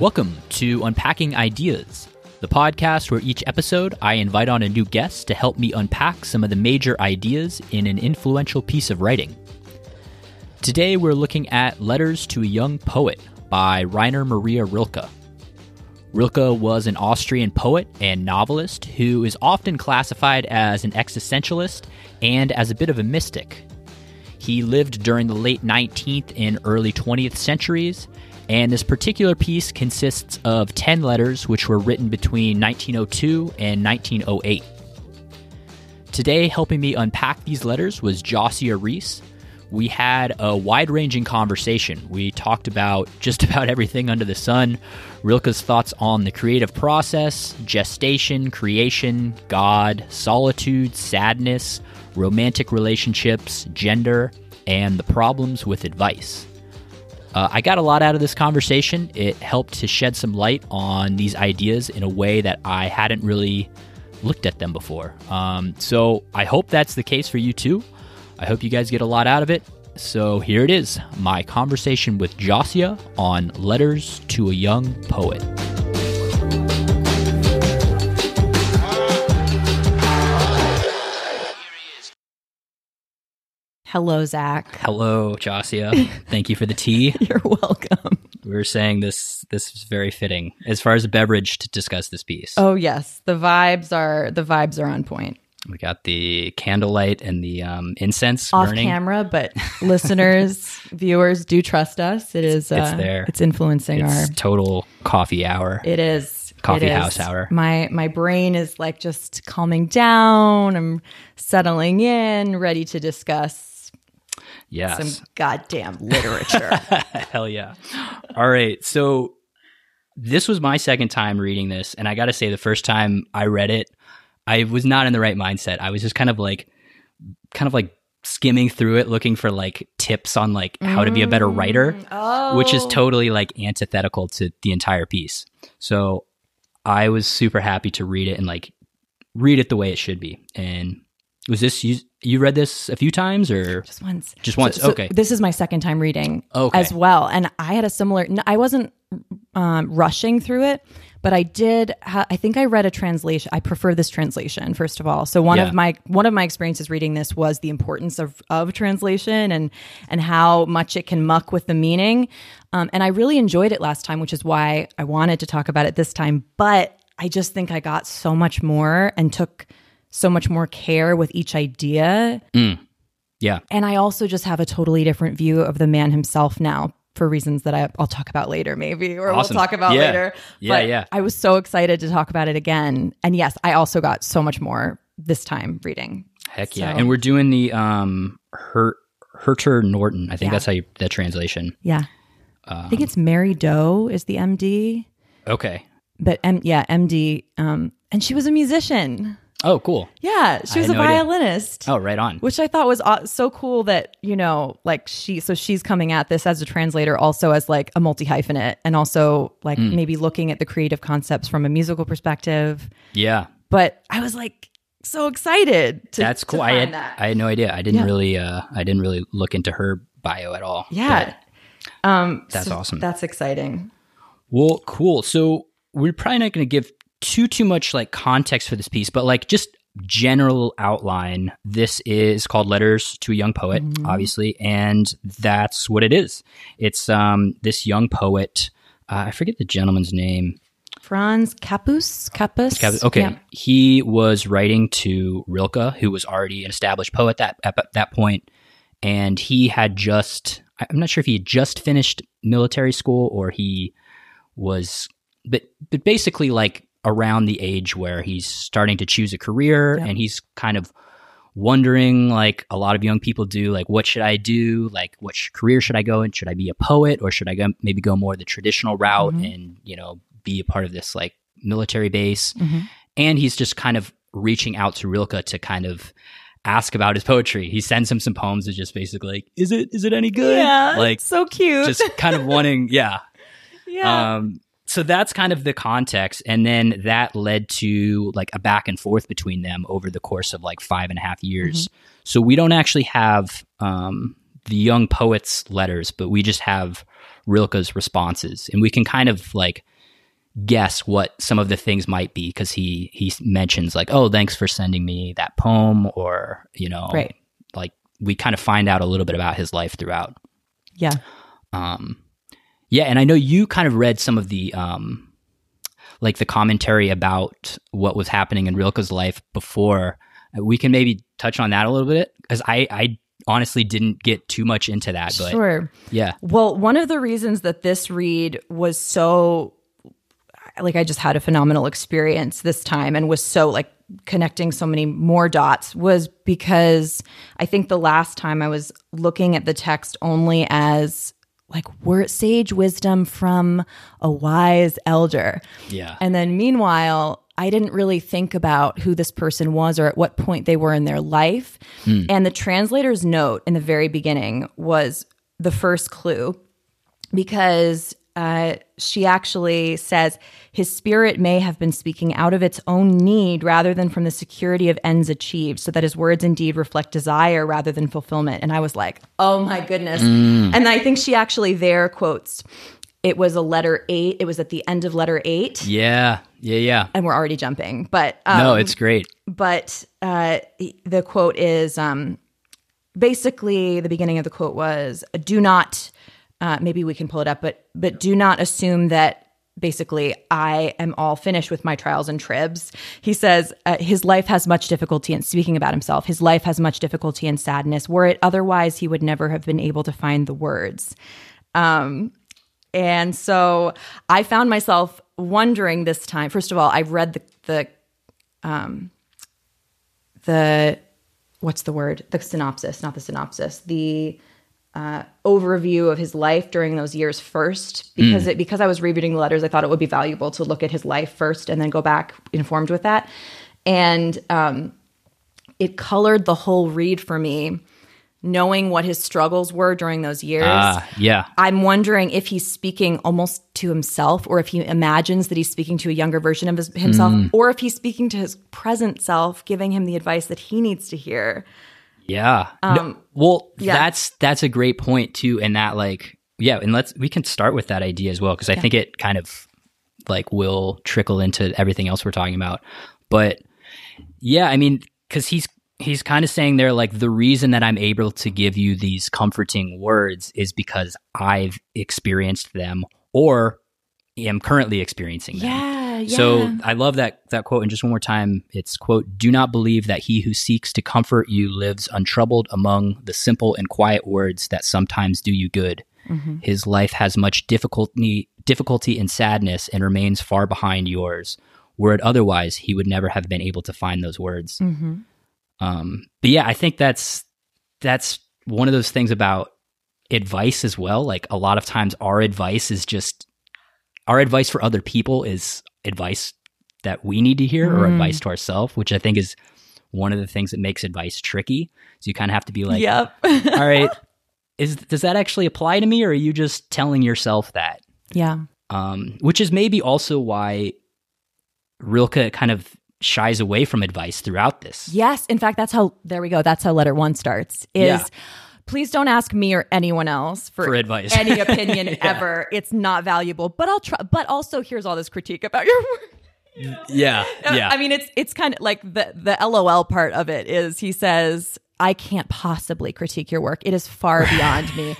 Welcome to Unpacking Ideas, the podcast where each episode I invite on a new guest to help me unpack some of the major ideas in an influential piece of writing. Today we're looking at Letters to a Young Poet by Rainer Maria Rilke. Rilke was an Austrian poet and novelist who is often classified as an existentialist and as a bit of a mystic. He lived during the late 19th and early 20th centuries, and this particular piece consists of 10 letters which were written between 1902 and 1908. Today, helping me unpack these letters was Josia Reese. We had a wide ranging conversation. We talked about just about everything under the sun Rilke's thoughts on the creative process, gestation, creation, God, solitude, sadness, romantic relationships, gender, and the problems with advice. Uh, I got a lot out of this conversation. It helped to shed some light on these ideas in a way that I hadn't really looked at them before. Um, so I hope that's the case for you too. I hope you guys get a lot out of it. So here it is my conversation with Josia on Letters to a Young Poet. Hello, Zach. Hello, Josia. Thank you for the tea. You're welcome. We were saying this this is very fitting as far as a beverage to discuss this piece. Oh yes, the vibes are the vibes are on point. We got the candlelight and the um, incense Off burning. camera, but listeners, viewers do trust us. It is. Uh, It's there. It's influencing It's our. total coffee hour. It is Coffee it is. house hour. My my brain is like just calming down. I'm settling in, ready to discuss yes. some goddamn literature. Hell yeah. All right. So this was my second time reading this. And I got to say, the first time I read it, I was not in the right mindset. I was just kind of like, kind of like skimming through it, looking for like tips on like how to be a better writer, mm, oh, which is totally like antithetical to the entire piece. So I was super happy to read it and like read it the way it should be. And was this you? You read this a few times or just once. just once? So- so okay. This is my second time reading Okay. as well. And I had a similar, I wasn't um, rushing through it, but I did, ha- I think I read a translation. I prefer this translation, first of all. So one Yeah. of my, one of my experiences reading this was the importance of, of translation and, and how much it can muck with the meaning. Um, and I really enjoyed it last time, which is why I wanted to talk about it this time. But I just think I got so much more and took so much more care with each idea yeah. and I also just have a totally different view of the man himself now for reasons that I, I'll talk about later, maybe, or Awesome. we'll talk about Yeah. later. Yeah, But yeah. I was so excited to talk about it again. And yes, I also got so much more this time reading. Heck yeah. So- And we're doing the um Her Herter Norton. I think Yeah. that's how you that translation. Yeah. I think it's Mary Doe is the MD, Okay. but M, yeah, MD. Um, and she was a musician. Oh, cool. Yeah, she was a no idea. violinist. Oh, right on. which I thought was so cool that you know, like she, so she's coming at this as a translator, also as like a multi hyphenate, and also like Hmm. maybe looking at the creative concepts from a musical perspective. Yeah. But I was like so excited. To, That's cool. I had that. I had no idea. I didn't Yeah. really uh I didn't really look into her bio at all. yeah. Um, That's so awesome. That's exciting. Well, cool. So we're probably not going to give too too much like context for this piece, but like just general outline. This is called Letters to a Young Poet, obviously, and that's what it is. It's um this young poet. Uh, I forget the gentleman's name. Franz Kappus, Kappus. Cap- Okay, Yeah. he was writing to Rilke, who was already an established poet that at that point, and he had just. I'm not sure if he had just finished military school or he was, but but basically like around the age where he's starting to choose a career Yeah. and he's kind of wondering like a lot of young people do like what should i do like what sh- career should i go in should i be a poet or should i go maybe go more the traditional route Mhm. and you know be a part of this like military base Mhm. and he's just kind of reaching out to Rilke to kind of ask about his poetry. He sends him some poems that just basically like, is it is it any good? Yeah, like so cute. just kind of wanting, yeah. yeah. Um so that's kind of the context. And then that led to like a back and forth between them over the course of like five and a half years. So we don't actually have um, the young poet's letters, but we just have Rilke's responses. And we can kind of like guess what some of the things might be because he he mentions like oh thanks for sending me that poem or you know Right. like we kind of find out a little bit about his life throughout Yeah. um yeah and i know you kind of read some of the um like the commentary about what was happening in rilke's life before we can maybe touch on that a little bit because i i honestly didn't get too much into that but Sure. yeah Well, one of the reasons that this read was so like I just had a phenomenal experience this time and was so like connecting so many more dots was because I think the last time I was looking at the text only as like word sage wisdom from a wise elder. yeah And then meanwhile, I didn't really think about who this person was or at what point they were in their life. Hmm. And the translator's note in the very beginning was the first clue because uh, she actually says his spirit may have been speaking out of its own need rather than from the security of ends achieved, so that his words indeed reflect desire rather than fulfillment. And I was like, oh my goodness. And I think she actually there quotes, it was a letter eight. It was at the end of letter eight yeah yeah yeah and we're already jumping. But um, no it's great but uh, the quote is um, basically the beginning of the quote was, "Do not." Uh, maybe we can pull it up, but but do not assume that. Basically, I am all finished with my trials and tribs. He says uh, his life has much difficulty in speaking about himself. His life has much difficulty and sadness. Were it otherwise, he would never have been able to find the words. Um, and so I found myself wondering this time. First of all, I've read the the um, the what's the word? The synopsis, not the synopsis. The uh, overview of his life during those years first, because it because I was rereading the letters, I thought it would be valuable to look at his life first and then go back informed with that. And um, it colored the whole read for me, knowing what his struggles were during those years. ah yeah I'm wondering if he's speaking almost to himself, or if he imagines that he's speaking to a younger version of his, himself, or if he's speaking to his present self, giving him the advice that he needs to hear. Yeah. No- Um, well, yeah. that's that's a great point too, and that like yeah, and let's we can start with that idea as well because I think it kind of like will trickle into everything else we're talking about. But yeah, I mean, because he's he's kind of saying there like the reason that I'm able to give you these comforting words is because I've experienced them or am currently experiencing them. Yeah, yeah. So I love that that quote. And just one more time, it's quote: "Do not believe that he who seeks to comfort you lives untroubled among the simple and quiet words that sometimes do you good. His life has much difficulty, difficulty and sadness, and remains far behind yours. Were it otherwise, he would never have been able to find those words. Mhm. Um, but yeah, I think that's that's one of those things about advice as well. Like a lot of times, our advice is just our advice for other people is advice that we need to hear or Mm. advice to ourselves, which I think is one of the things that makes advice tricky. So you kind of have to be like, yep. all right, is does that actually apply to me, or are you just telling yourself that? yeah. um, which is maybe also why Rilke kind of shies away from advice throughout this. Yes. In fact, that's how, there we go. That's how letter one starts is Yeah. Please don't ask me or anyone else for, For advice. any opinion Yeah. ever. It's not valuable, but I'll try. But also, here's all this critique about your work. Yeah, uh, yeah, I mean, it's it's kind of like the the LOL part of it is he says, "I can't possibly critique your work. It is far beyond me.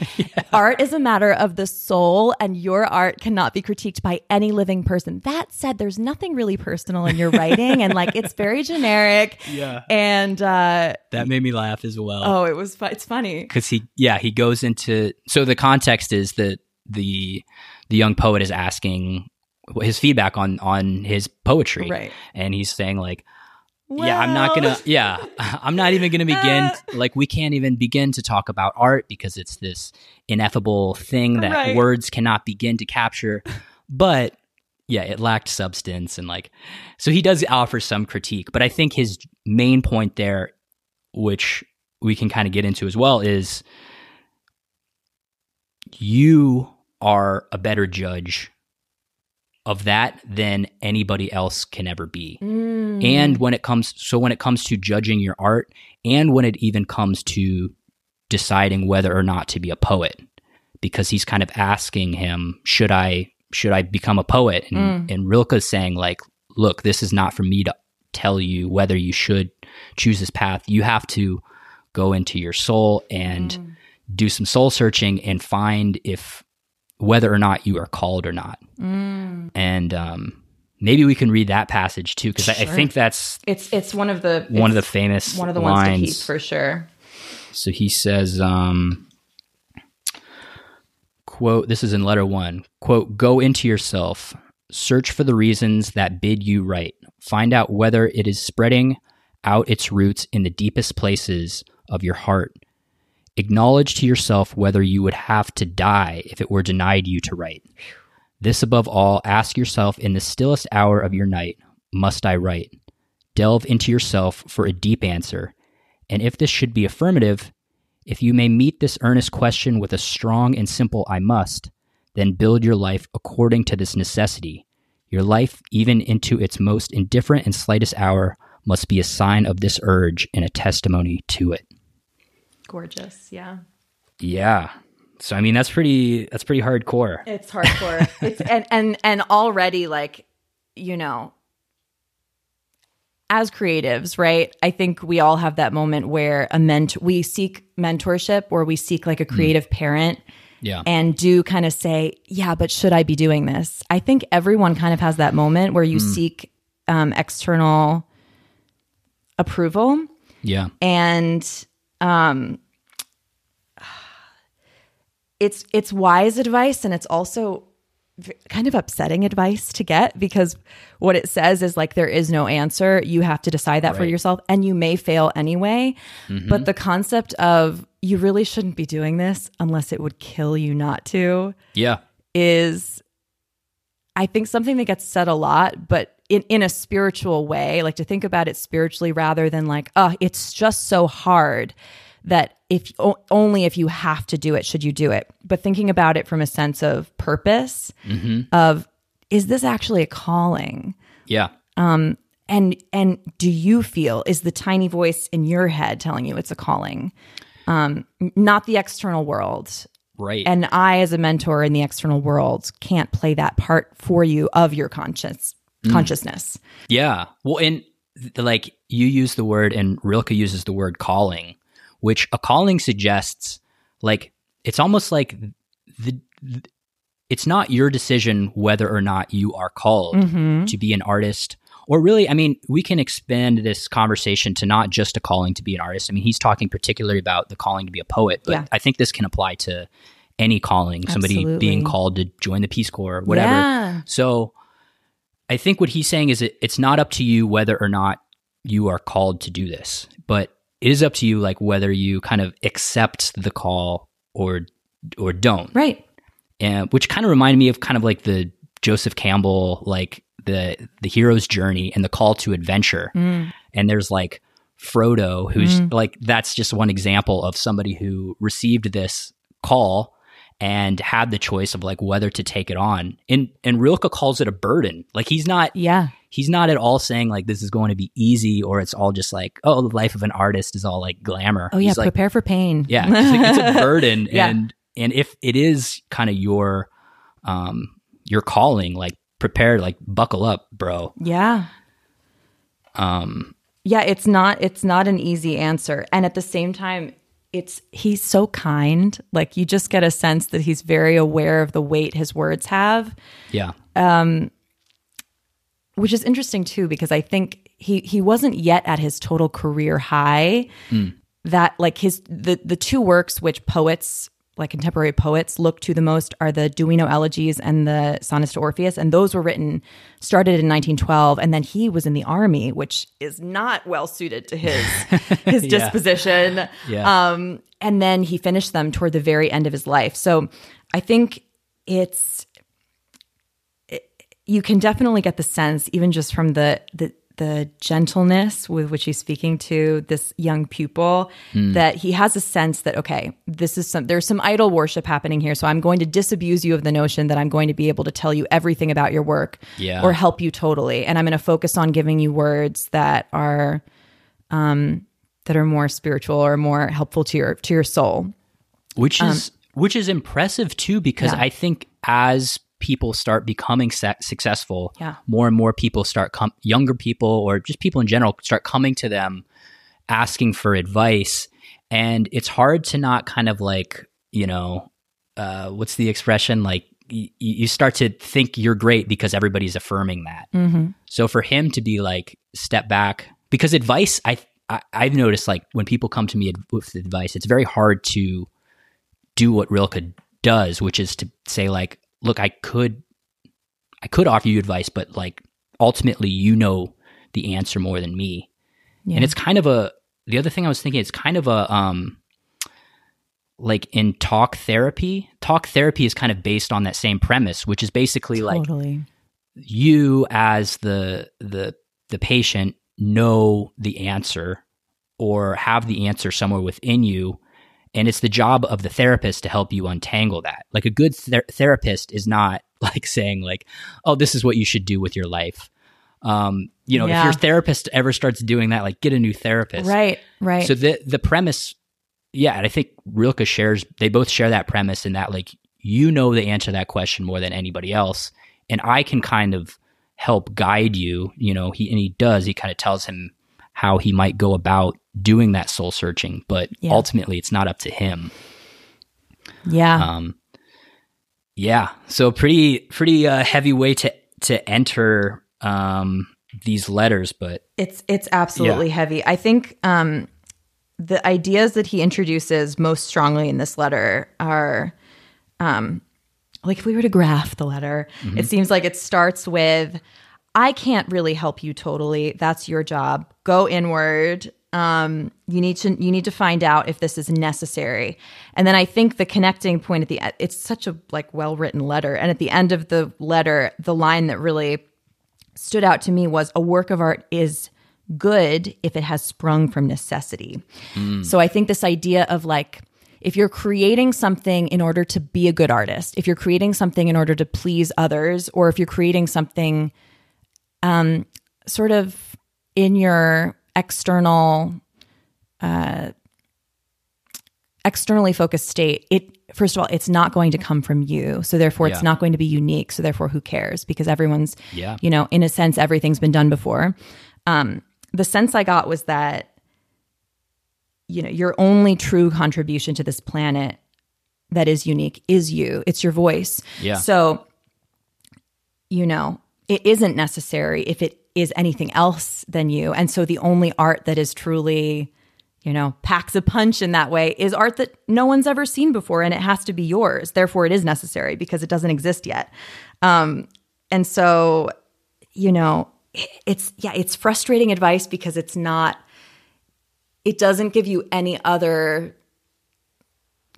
Art is a matter of the soul, and your art cannot be critiqued by any living person." That said, there's nothing really personal in your writing, and like it's very generic. Yeah. And uh, that made me laugh as well. oh, it was fu- it's funny. because he yeah he goes into so the context is that the the young poet is asking his feedback on on his poetry Right. and he's saying like yeah i'm not gonna yeah i'm not even gonna begin uh. like we can't even begin to talk about art because it's this ineffable thing that Right. words cannot begin to capture. But yeah it lacked substance and like so he does offer some critique but i think his main point there which we can kind of get into as well is you are a better judge of that than anybody else can ever be. Mm. And when it comes so when it comes to judging your art and when it even comes to deciding whether or not to be a poet because he's kind of asking him should I should I become a poet? And, and Rilke's saying like, look, this is not for me to tell you whether you should choose this path. You have to go into your soul and do some soul searching and find if whether or not you are called or not. And um, maybe we can read that passage too, because I, I think that's It's it's one of the one of the famous one of the ones to keep lines. for sure. So he says, um, quote, this is in letter one, quote, go into yourself, search for the reasons that bid you write, find out whether it is spreading out its roots in the deepest places of your heart. Acknowledge to yourself whether you would have to die if it were denied you to write. This above all, ask yourself in the stillest hour of your night, must I write? Delve into yourself for a deep answer. And if this should be affirmative, if you may meet this earnest question with a strong and simple I must, then build your life according to this necessity. Your life, even into its most indifferent and slightest hour, must be a sign of this urge and a testimony to it. Gorgeous, yeah. Yeah. So I mean that's pretty that's pretty hardcore. It's hardcore. it's and and and already like, you know, as creatives, right? I think we all have that moment where a ment we seek mentorship or we seek like a creative parent Yeah. and do kind of say, yeah, but should I be doing this? I think everyone kind of has that moment where you seek um, external approval yeah. and um it's it's wise advice and it's also kind of upsetting advice to get because what it says is like there is no answer. You have to decide that for yourself and you may fail anyway. But the concept of you really shouldn't be doing this unless it would kill you not to Yeah. is I think something that gets said a lot, but in, in a spiritual way, like to think about it spiritually rather than like, oh, it's just so hard that if o- only if you have to do it should you do it. But thinking about it from a sense of purpose of is this actually a calling? Yeah. Um and and do you feel is the tiny voice in your head telling you it's a calling um not the external world Right. and I, as a mentor in the external world, can't play that part for you of your conscious consciousness. Yeah. Well, and like you use the word, and Rilke uses the word calling, which a calling suggests like it's almost like the, the it's not your decision whether or not you are called Mm-hmm. to be an artist. Or really, I mean, we can expand this conversation to not just a calling to be an artist. I mean, he's talking particularly about the calling to be a poet, but Yeah. I think this can apply to any calling, somebody being called to join the Peace Corps, whatever. Yeah. So I think what he's saying is it, it's not up to you whether or not you are called to do this, but it is up to you like whether you kind of accept the call or or don't. Right. And which kind of reminded me of kind of like the Joseph Campbell like the the hero's journey and the call to adventure. Mm. And there's like Frodo who's like that's just one example of somebody who received this call and had the choice of like whether to take it on. And and Rilke calls it a burden. Like he's not Yeah. he's not at all saying like this is going to be easy or it's all just like oh the life of an artist is all like glamour. Oh, yeah. He's like prepare for pain. yeah, it's, like, it's a burden Yeah. and and if it is kind of your um your calling like prepare like buckle up, bro. Yeah. Um Yeah. It's not, it's not an easy answer. And at the same time, it's, he's so kind. Like you just get a sense that he's very aware of the weight his words have. yeah. Um which is interesting too because I think he he wasn't yet at his total career high. That like his the the two works which poets like contemporary poets look to the most are the Duino elegies and the sonnets to Orpheus, and those were written started in 1912, and then he was in the army, which is not well suited to his his Yeah. disposition. Yeah. Um, and then he finished them toward the very end of his life. So I think it's you can definitely get the sense, even just from the the the gentleness with which he's speaking to this young pupil, that he has a sense that okay, this is some there's some idol worship happening here. So I'm going to disabuse you of the notion that I'm going to be able to tell you everything about your work Yeah. or help you totally. And I'm going to focus on giving you words that are um that are more spiritual or more helpful to your to your soul. which is which is impressive too because Um, Yeah. i think as people start becoming se- successful, Yeah. more and more people start com- younger people or just people in general start coming to them asking for advice and it's hard to not kind of like you know uh, what's the expression like y- you start to think you're great because everybody's affirming that Mm-hmm. so for him to be like step back because advice I, I i've noticed like when people come to me with advice it's very hard to do what rilke does which is to say like look i could i could offer you advice but like ultimately you know the answer more than me Yeah. and it's kind of a the other thing i was thinking it's kind of a um like in talk therapy talk therapy is kind of based on that same premise which is basically like you as the the the patient know the answer or have the answer somewhere within you and it's the job of the therapist to help you untangle that like a good ther- therapist is not like saying like oh this is what you should do with your life um you know Yeah. if your therapist ever starts doing that like get a new therapist Right. Right. so the the premise, yeah, and I think Rilke shares. They both share that premise in that like you know the answer to that question more than anybody else, and I can kind of help guide you. You know, he and he does. He kind of tells him how he might go about doing that soul searching, but Yeah. ultimately it's not up to him. yeah. Um, yeah, so pretty pretty uh, heavy way to to enter um, these letters, but It's it's absolutely heavy. I think um, the ideas that he introduces most strongly in this letter are, um, like if we were to graph the letter, it seems like it starts with, "I can't really help you totally. That's your job. Go inward. Um, you need to you need to find out if this is necessary." And then I think the connecting point at the end, it's such a like well written letter, and at the end of the letter, the line that really stood out to me was a work of art is good if it has sprung from necessity. So I think this idea of like, if you're creating something in order to be a good artist, if you're creating something in order to please others, or if you're creating something um, sort of in your external, uh, externally focused state, it first of all, it's not going to come from you. So therefore, it's Yeah. not going to be unique. So therefore, who cares? Because everyone's yeah, you know, in a sense, everything's been done before. Um, the sense I got was that, you know, your only true contribution to this planet that is unique is you. It's your voice. Yeah. So, you know, it isn't necessary if it is anything else than you. And so the only art that is truly, you know, packs a punch in that way is art that no one's ever seen before and it has to be yours. Therefore, it is necessary because it doesn't exist yet. Um, and so, you know, it's, yeah, it's frustrating advice because it's not, it doesn't give you any other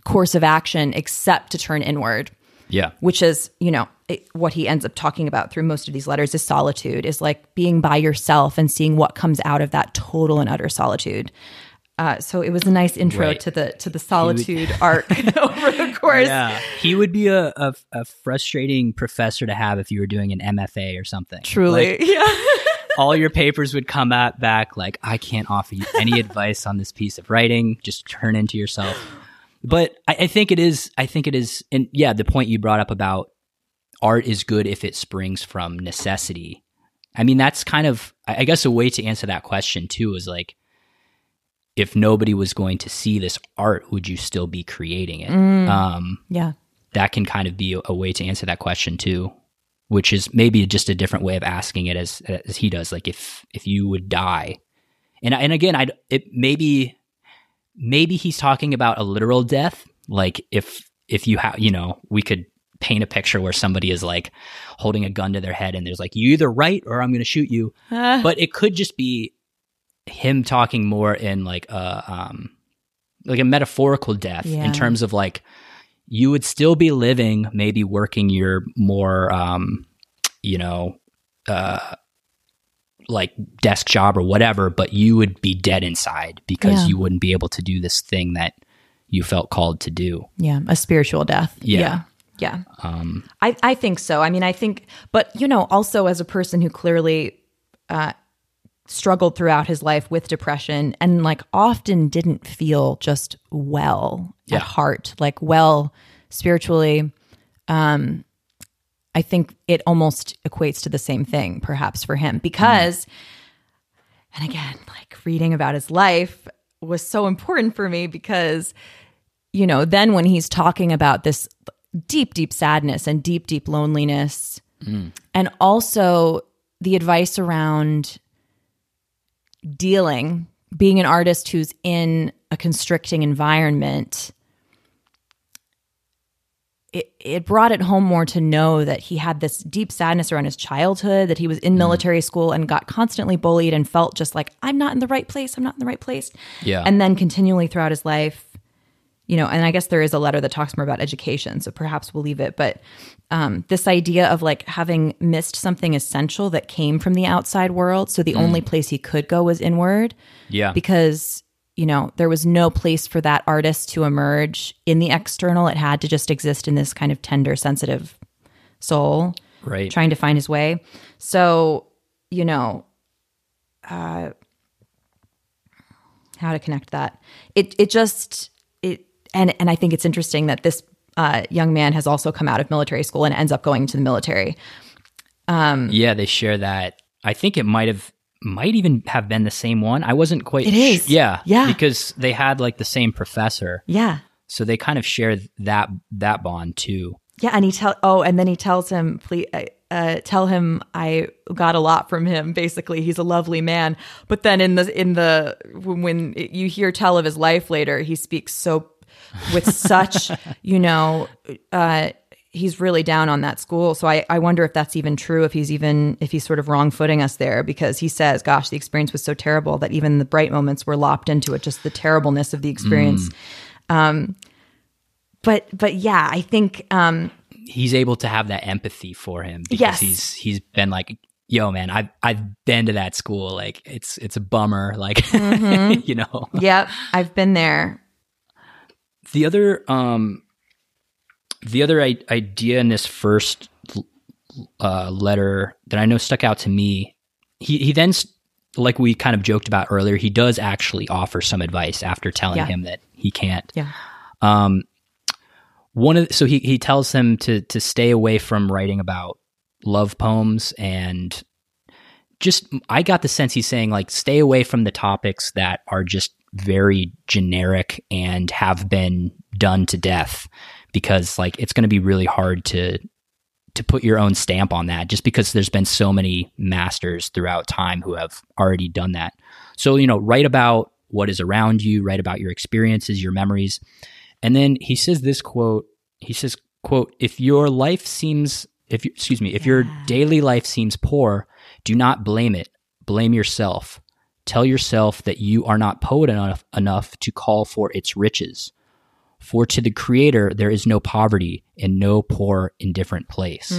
course of action except to turn inward yeah, which is you know it, what he ends up talking about through most of these letters is solitude is like being by yourself and seeing what comes out of that total and utter solitude uh, so it was a nice intro Right. to the to the solitude arc over the course yeah. He would be a, a a frustrating professor to have if you were doing an MFA or something. truly Like, yeah all your papers would come out back like I can't offer you any advice on this piece of writing. Just turn into yourself. But I, I think it is. I think it is. And yeah, the point you brought up about art is good if it springs from necessity. I mean, that's kind of. I guess a way to answer that question too is like, if nobody was going to see this art, would you still be creating it? Um, yeah that can kind of be a, a way to answer that question too which is maybe just a different way of asking it as as he does like if if you would die and and again i it maybe maybe he's talking about a literal death like if if you have you know we could paint a picture where somebody is like holding a gun to their head and there's like you either write or i'm going to shoot you Uh, but it could just be him talking more in like a um like a metaphorical death Yeah. in terms of like you would still be living maybe working your more um you know uh like desk job or whatever but you would be dead inside because Yeah. you wouldn't be able to do this thing that you felt called to do yeah a spiritual death Yeah. yeah yeah um I, I think so. I mean, I think, but you know, also as a person who clearly uh, struggled throughout his life with depression and like often didn't feel just well Yeah. at heart, like well spiritually, um, I think it almost equates to the same thing, perhaps for him, because, and again, like reading about his life was so important for me because, you know, then when he's talking about this deep, deep sadness and deep, deep loneliness, mm. and also the advice around dealing, being an artist who's in a constricting environment it, it brought it home more to know that he had this deep sadness around his childhood, that he was in military school and got constantly bullied and felt just like, I'm not in the right place. I'm not in the right place. Yeah. And then continually throughout his life, you know, and I guess there is a letter that talks more about education. So perhaps we'll leave it. But um, this idea of like having missed something essential that came from the outside world. So the only place he could go was inward Yeah. because you know there was no place for that artist to emerge in the external it had to just exist in this kind of tender sensitive soul right. trying to find his way so you know uh how to connect that it it just it and and i think it's interesting that this uh, young man has also come out of military school and ends up going to the military Um, yeah, they share that. I think it might have might even have been the same one. I wasn't quite It is. yeah. Yeah. Because they had like the same professor. yeah So they kind of share that that bond too. Yeah, and he tell oh, and then he tells him, please uh, uh, tell him I got a lot from him. Basically, he's a lovely man. But then in the in the when you hear tell of his life later, he speaks so with such you know. Uh, He's really down on that school. So I, I wonder if that's even true, if he's even, if he's sort of wrong footing us there because he says, gosh, the experience was so terrible that even the bright moments were lopped into it, just the terribleness of the experience. Um, but, but yeah, I think, um, He's able to have that empathy for him because Yes. he's he's been like, yo man, I've I've been to that school. Like it's it's a bummer. Like Mm-hmm. you know. Yep, I've been there. The other um the other I- idea in this first uh, letter that I know stuck out to me, he he then like we kind of joked about earlier, he does actually offer some advice after telling Yeah. him that he can't. Yeah. Um, one of so he he tells him to to stay away from writing about love poems and just I got the sense he's saying like stay away from the topics that are just very generic and have been done to death because like it's going to be really hard to to put your own stamp on that just because there's been so many masters throughout time who have already done that. So, you know, write about what is around you, write about your experiences, your memories. And then he says this quote, he says, quote, if your life seems if you, excuse me, if your daily life seems poor, do not blame it. Blame yourself. Tell yourself that you are not poet enough, enough to call for its riches. For to the Creator there is no poverty and no poor, indifferent place.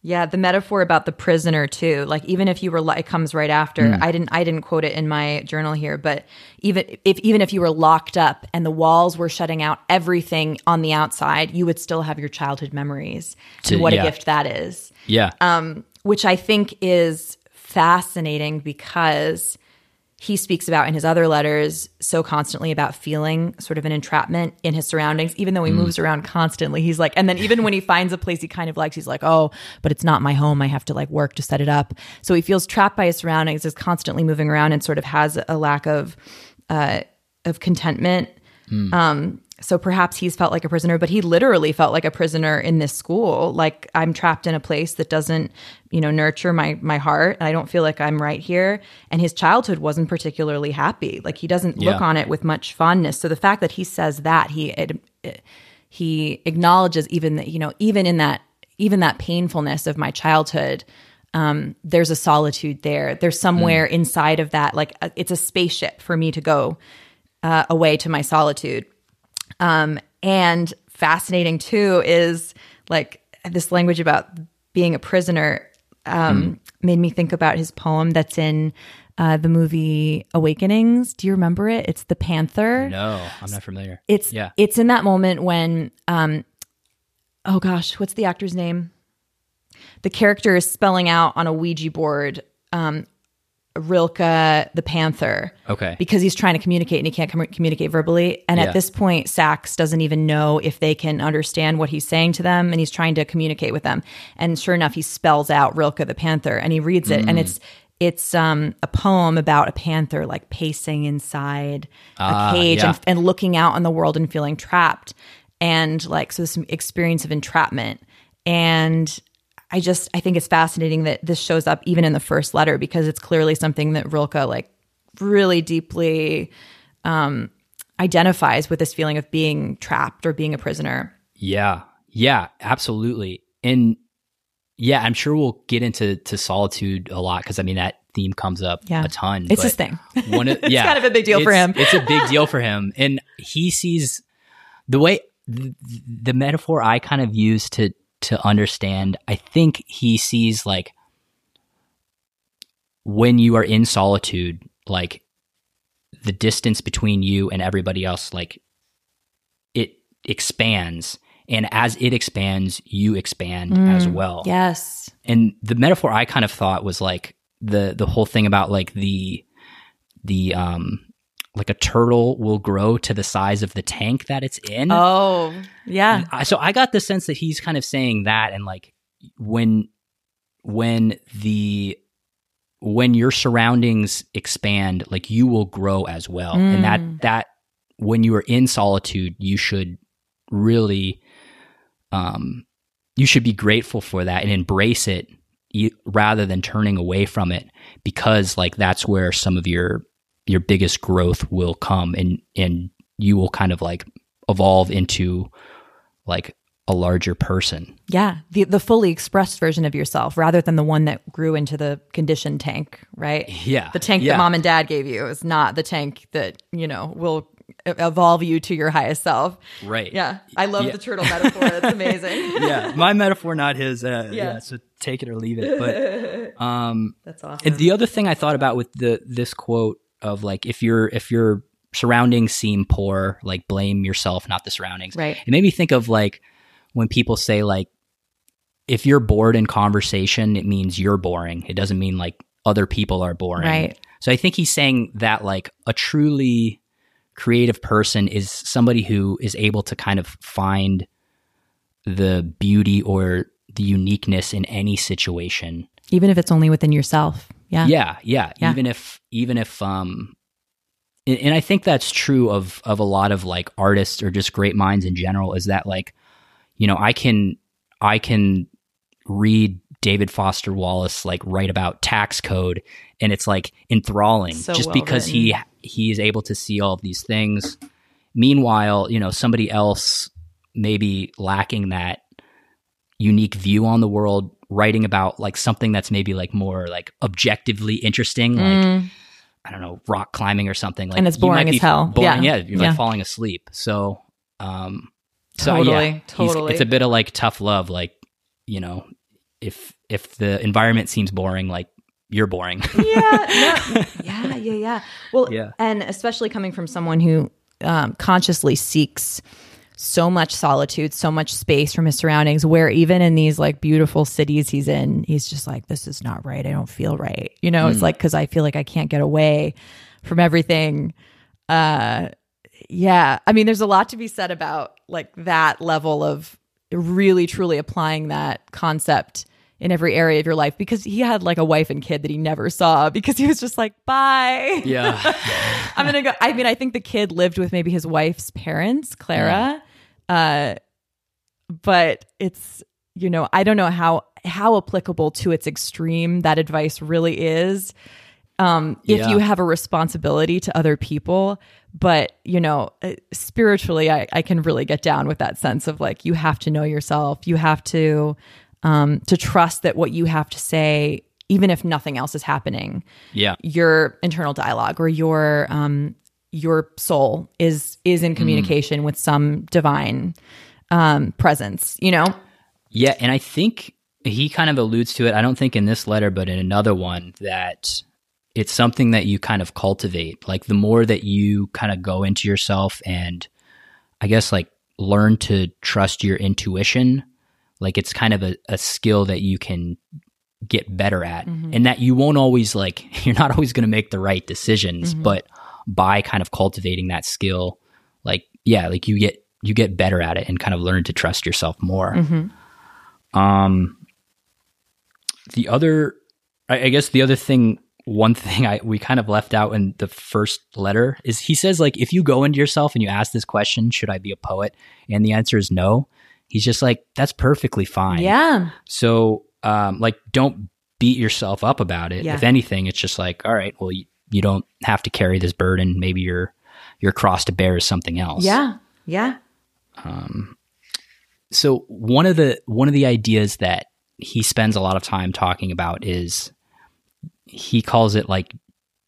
Yeah, the metaphor about the prisoner too. Like even if you were it comes right after. I didn't I didn't quote it in my journal here, but even if even if you were locked up and the walls were shutting out everything on the outside, you would still have your childhood memories. To- and what yeah. a gift that is. Yeah. um, which I think is fascinating because he speaks about in his other letters so constantly about feeling sort of an entrapment in his surroundings, even though he moves around constantly. He's like, and then even when he finds a place he kind of likes, he's like, oh, but it's not my home. I have to like work to set it up. So he feels trapped by his surroundings, is constantly moving around and sort of has a lack of, uh, of contentment. Um, so perhaps he's felt like a prisoner, but he literally felt like a prisoner in this school. Like I'm trapped in a place that doesn't, you know, nurture my my heart. I don't feel like I'm right here. And his childhood wasn't particularly happy. Like he doesn't look on it with much fondness. So the fact that he says that he it, it- he acknowledges even that you know even in that even that painfulness of my childhood um, there's a solitude there there's somewhere inside of that like uh, it's a spaceship for me to go uh, away to my solitude um, and fascinating too is like this language about being a prisoner um, made me think about his poem that's in uh, the movie Awakenings. Do you remember it? It's the Panther. no, I'm not familiar. It's yeah. it's in that moment when um oh gosh, what's the actor's name? The character is spelling out on a Ouija board um Rilke the panther. Okay. Because he's trying to communicate and he can't com- communicate verbally. And Yeah. at this point, Sacks doesn't even know if they can understand what he's saying to them and he's trying to communicate with them. And sure enough, he spells out Rilke the panther and he reads it. Mm. And it's, it's um, a poem about a panther like pacing inside Ah, a cage yeah. and, and looking out on the world and feeling trapped. And like, so this experience of entrapment. And I just I think it's fascinating that this shows up even in the first letter because it's clearly something that Rilke like really deeply um, identifies with this feeling of being trapped or being a prisoner. Yeah. Yeah, absolutely. And yeah, I'm sure we'll get into to solitude a lot because I mean that theme comes up Yeah. a ton. It's his thing. One of, It's yeah, kind of a big deal for him. It's a big deal for him, and he sees the way the, the metaphor I kind of use to to understand. I think he sees like when you are in solitude, like the distance between you and everybody else, like it expands. And as it expands, you expand as well Yes. and the metaphor I kind of thought was like the the whole thing about like the the um like a turtle will grow to the size of the tank that it's in. Oh, yeah. I- so I got the sense that he's kind of saying that and like when when the when your surroundings expand like you will grow as well and that that when you are in solitude you should really um you should be grateful for that and embrace it e- rather than turning away from it because like that's where some of your your biggest growth will come and and you will kind of like evolve into like a larger person Yeah. The the fully expressed version of yourself rather than the one that grew into the conditioned tank, right? yeah The tank yeah. that mom and dad gave you is not the tank that, you know, will evolve you to your highest self. right Yeah. I love Yeah. the turtle metaphor. That's amazing. yeah my metaphor not his uh, Yeah. yeah. so take it or leave it but um That's awesome. And the other thing I thought about with the this quote of like if your if your surroundings seem poor, like blame yourself, not the surroundings. Right. It made me think of like when people say like if you're bored in conversation, it means you're boring. It doesn't mean like other people are boring. Right. So I think he's saying that like a truly creative person is somebody who is able to kind of find the beauty or the uniqueness in any situation Even if it's only within yourself. Yeah. yeah yeah, Yeah. even if even if um and, and i think that's true of of a lot of like artists or just great minds in general is that like you know i can i can read david foster wallace like write about tax code and it's like enthralling So just well because he he is able to see all of these things meanwhile you know somebody else maybe lacking that unique view on the world writing about like something that's maybe like more like objectively interesting like i don't know rock climbing or something like Mm. And it's you might boring as hell. boring, Yeah. yeah, you're Yeah. like falling asleep so um so Totally, yeah totally. it's a bit of like tough love like you know if if the environment seems boring like you're boring yeah, no, yeah, yeah, yeah. Well, Yeah. and especially coming from someone who um, consciously seeks so much solitude, so much space from his surroundings, where even in these like beautiful cities he's in, he's just like, this is not right. I don't feel right. You know, it's like, cause I feel like I can't get away from everything. Uh, yeah. I mean, there's a lot to be said about like that level of really truly applying that concept in every area of your life because he had like a wife and kid that he never saw because he was just like, bye. yeah I'm gonna go. I mean, I think the kid lived with maybe his wife's parents, Clara. Uh, but it's you know I don't know how how applicable to its extreme that advice really is. Um, if Yeah. you have a responsibility to other people, but you know, uh, spiritually, I, I can really get down with that sense of like you have to know yourself. You have to um, to trust that what you have to say, even if nothing else is happening, yeah your internal dialogue or your um your soul is is in mm. communication with some divine um presence you know Yeah, and I think he kind of alludes to it. I don't think in this letter, but in another one that it's something that you kind of cultivate. Like the more that you kind of go into yourself and I guess like learn to trust your intuition, like it's kind of a, a skill that you can get better at mm-hmm. and that you won't always like you're not always going to make the right decisions mm-hmm. but by kind of cultivating that skill like yeah like you get you get better at it and kind of learn to trust yourself more um the other I, I guess the other thing one thing I we kind of left out in the first letter is he says like if you go into yourself and you ask this question should I be a poet and the answer is no he's just like that's perfectly fine Yeah. so, um, like, don't beat yourself up about it. Yeah. If anything, it's just like, all right, well, you, don't have to carry this burden. Maybe your your cross to bear is something else. Yeah. Yeah. Um, so one of the one of the ideas that he spends a lot of time talking about is he calls it like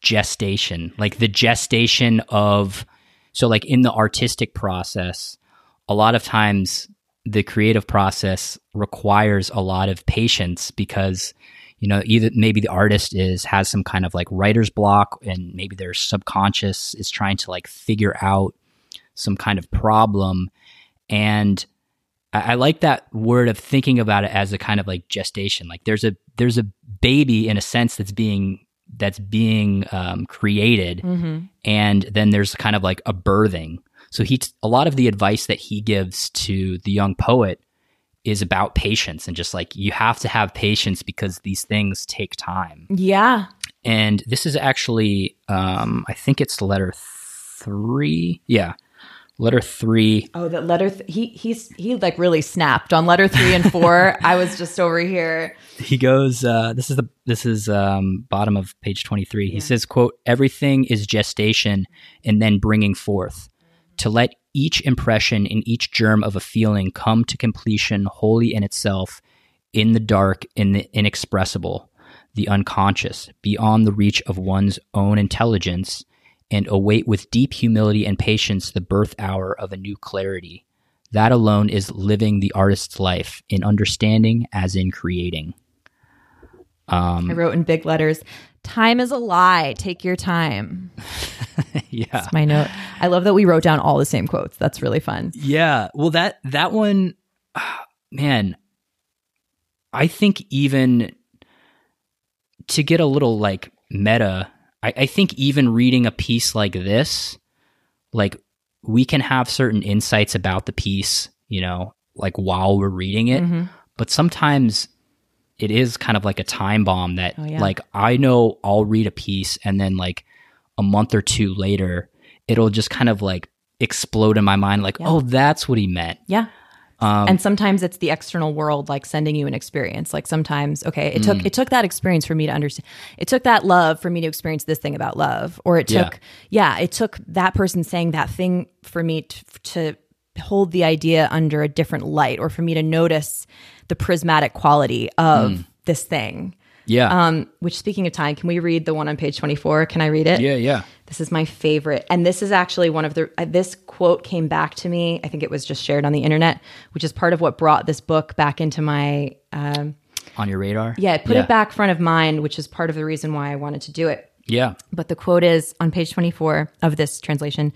gestation, like the gestation of so like in the artistic process, a lot of times the creative process requires a lot of patience because you know either maybe the artist is has some kind of like writer's block and maybe their subconscious is trying to like figure out some kind of problem. And I, I like that word of thinking about it as a kind of like gestation. Like there's a there's a baby in a sense that's being that's being um, created and then there's kind of like a birthing. So he a lot of the advice that he gives to the young poet is about patience and just like you have to have patience because these things take time Yeah. and this is actually um, i think it's letter three yeah letter three Oh, that letter. Th- he he's he like really snapped on letter three and four. I was just over here. he goes uh, this is the this is um, bottom of page 23 he says quote everything is gestation and then bringing forth to let each impression in each germ of a feeling come to completion wholly in itself in the dark in the inexpressible the unconscious beyond the reach of one's own intelligence and await with deep humility and patience the birth hour of a new clarity that alone is living the artist's life in understanding as in creating um, I wrote in big letters. Time is a lie. Take your time. yeah That's my note. I love that we wrote down all the same quotes. That's really fun. yeah well that that one man i think even to get a little like meta I, I think even reading a piece like this like we can have certain insights about the piece you know like while we're reading it Mm-hmm. but sometimes it is kind of like a time bomb that Oh, yeah. like i know i'll read a piece and then like a month or two later it'll just kind of like explode in my mind like oh that's what he meant Yeah. Um, and sometimes it's the external world like sending you an experience. Like sometimes, okay, it took it took that experience for me to understand. It took that love for me to experience this thing about love, or it Yeah. took yeah, it took that person saying that thing for me to, to hold the idea under a different light, or for me to notice the prismatic quality of this thing. yeah Um, which speaking of time, can we read the one on page twenty four? Can I read it? yeah yeah This is my favorite. And this is actually one of the, uh, this quote came back to me. I think it was just shared on the internet, which is part of what brought this book back into my, um, on your radar yeah, it put yeah. it back front of mind, which is part of the reason why I wanted to do it. yeah But the quote is on page 24 of this translation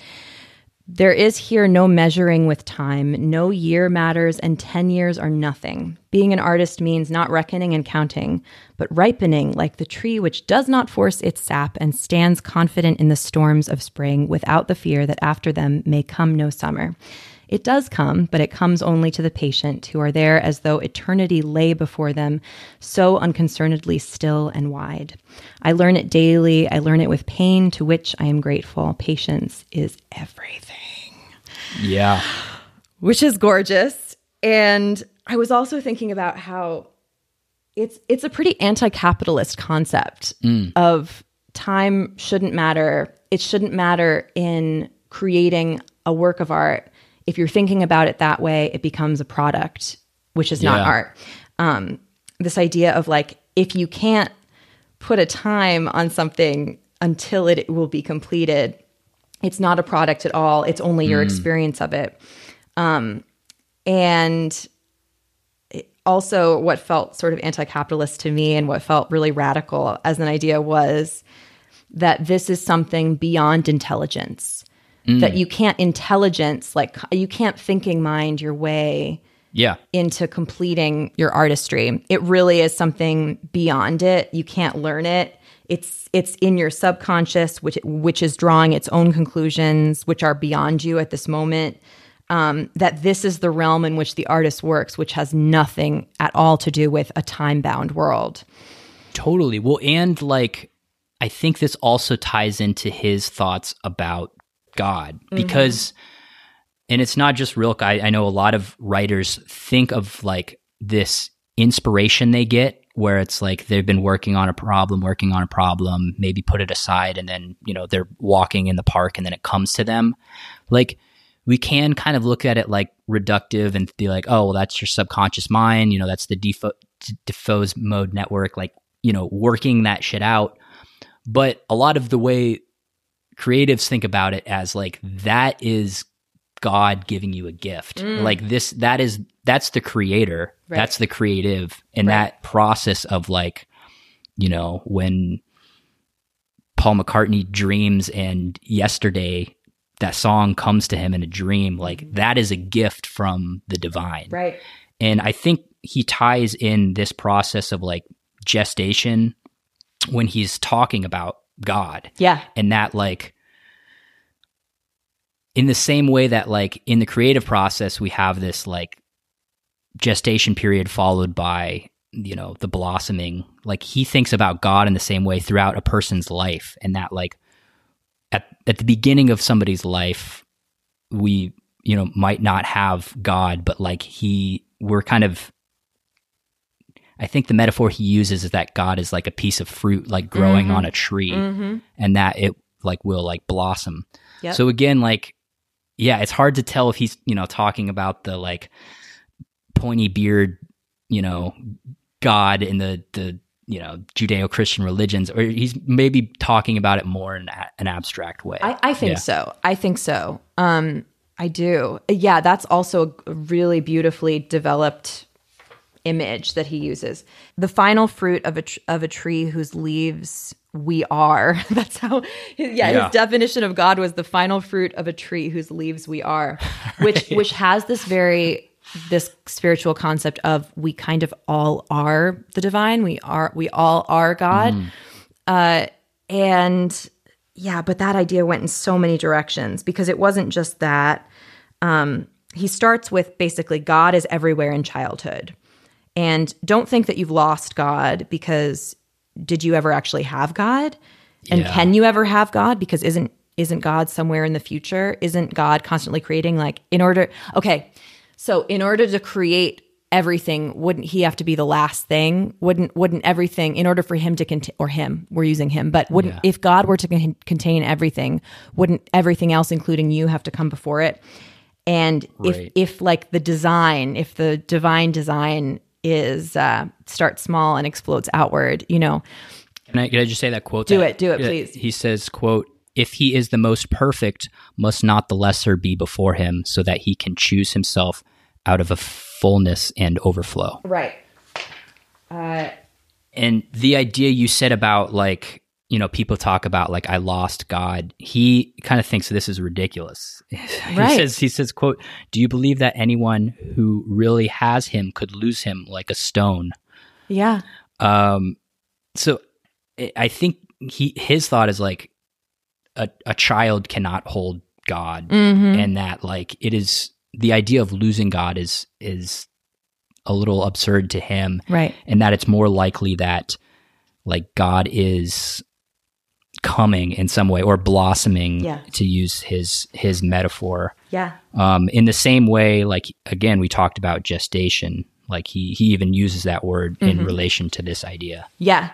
There is here no measuring with time. No year matters, and 10 years are nothing. Being an artist means not reckoning and counting, but ripening like the tree which does not force its sap and stands confident in the storms of spring without the fear that after them may come no summer. It does come, but it comes only to the patient who are there as though eternity lay before them, so unconcernedly still and wide. I learn it daily. I learn it with pain, to which I am grateful. Patience is everything, yeah which is gorgeous. And I was also thinking about how it's it's a pretty anti-capitalist concept mm. of time shouldn't matter. It shouldn't matter in creating a work of art. If you're thinking about it that way, it becomes a product, which is not art. Um, this idea of like if you can't put a time on something until it will be completed, it's not a product at all. It's only your experience of it. Um, and it- also, what felt sort of anti capitalist to me and what felt really radical as an idea was that this is something beyond intelligence. That you can't intelligence, like you can't thinking mind your way Yeah. into completing your artistry. It really is something beyond it. You can't learn it. It's it's in your subconscious, which which is drawing its own conclusions, which are beyond you at this moment. Um, that this is the realm in which the artist works, which has nothing at all to do with a time bound world. Totally. Well, and like, I think this also ties into his thoughts about God mm-hmm. because, and it's not just Rilke. I, I know a lot of writers think of like this inspiration they get where it's like they've been working on a problem, working on a problem, maybe put it aside, and then, you know, they're walking in the park and then it comes to them. Like, we can kind of look at it like reductive and be like, oh, well, that's your subconscious mind. You know, that's the default mode network, like, you know, working that shit out. But a lot of the way creatives think about it as like, that is God giving you a gift. Mm. Like this, that is, that's the creator. Right. That's the creative. And Right. that process of like, you know, when Paul McCartney dreams and yesterday that song comes to him in a dream, like mm-hmm. that is a gift from the divine. Right. And I think he ties in this process of like gestation when he's talking about God Yeah. and that like in the same way that like in the creative process we have this like gestation period followed by you know the blossoming like he thinks about god in the same way throughout a person's life and that like at at the beginning of somebody's life we you know might not have god but like he we're kind of I think the metaphor he uses is that God is like a piece of fruit, like growing on a tree, Mm-hmm. and that it like will like blossom. Yep. So again, like, yeah, it's hard to tell if he's you know talking about the like pointy beard, you know, God in the the you know Judeo Christian religions, or he's maybe talking about it more in a, an abstract way. I, I think Yeah. so. I think so. Um, I do. Yeah, that's also a really beautifully developed image that he uses. The final fruit of a tr- of a tree whose leaves we are. That's how. Yeah, Yeah. his definition of God was the final fruit of a tree whose leaves we are, which which has this very this spiritual concept of we kind of all are the divine. We are we all are God. Uh, and yeah, but that idea went in so many directions because it wasn't just that. Um, he starts with basically God is everywhere in childhood. And don't think that you've lost God because did you ever actually have God? And Yeah. can you ever have God? Because isn't isn't God somewhere in the future? Isn't God constantly creating like in order okay. So in order to create everything, wouldn't he have to be the last thing? Wouldn't wouldn't everything in order for him to contain or him, we're using him, but wouldn't Yeah. if God were to con- contain everything, wouldn't everything else including you have to come before it? And Right. if if like the design, if the divine design is uh, starts small and explodes outward, you know, Can I, can I just say that quote? Do that- it, do it, please. He says, "quote If he is the most perfect, must not the lesser be before him, so that he can choose himself out of a fullness and overflow." right? And the idea you said about like you know people talk about like I lost God. He kind of thinks this is ridiculous. Right. he says he says quote Do you believe that anyone who really has him could lose him like a stone? Yeah, Um, so I- think he his thought is like a a child cannot hold God, Mm-hmm. and that like it is the idea of losing God is is a little absurd to him, right. and that it's more likely that like God is coming in some way or blossoming Yeah. to use his his metaphor Yeah, um, in the same way, like again, we talked about gestation. Like he he even uses that word in Mm-hmm. relation to this idea. yeah,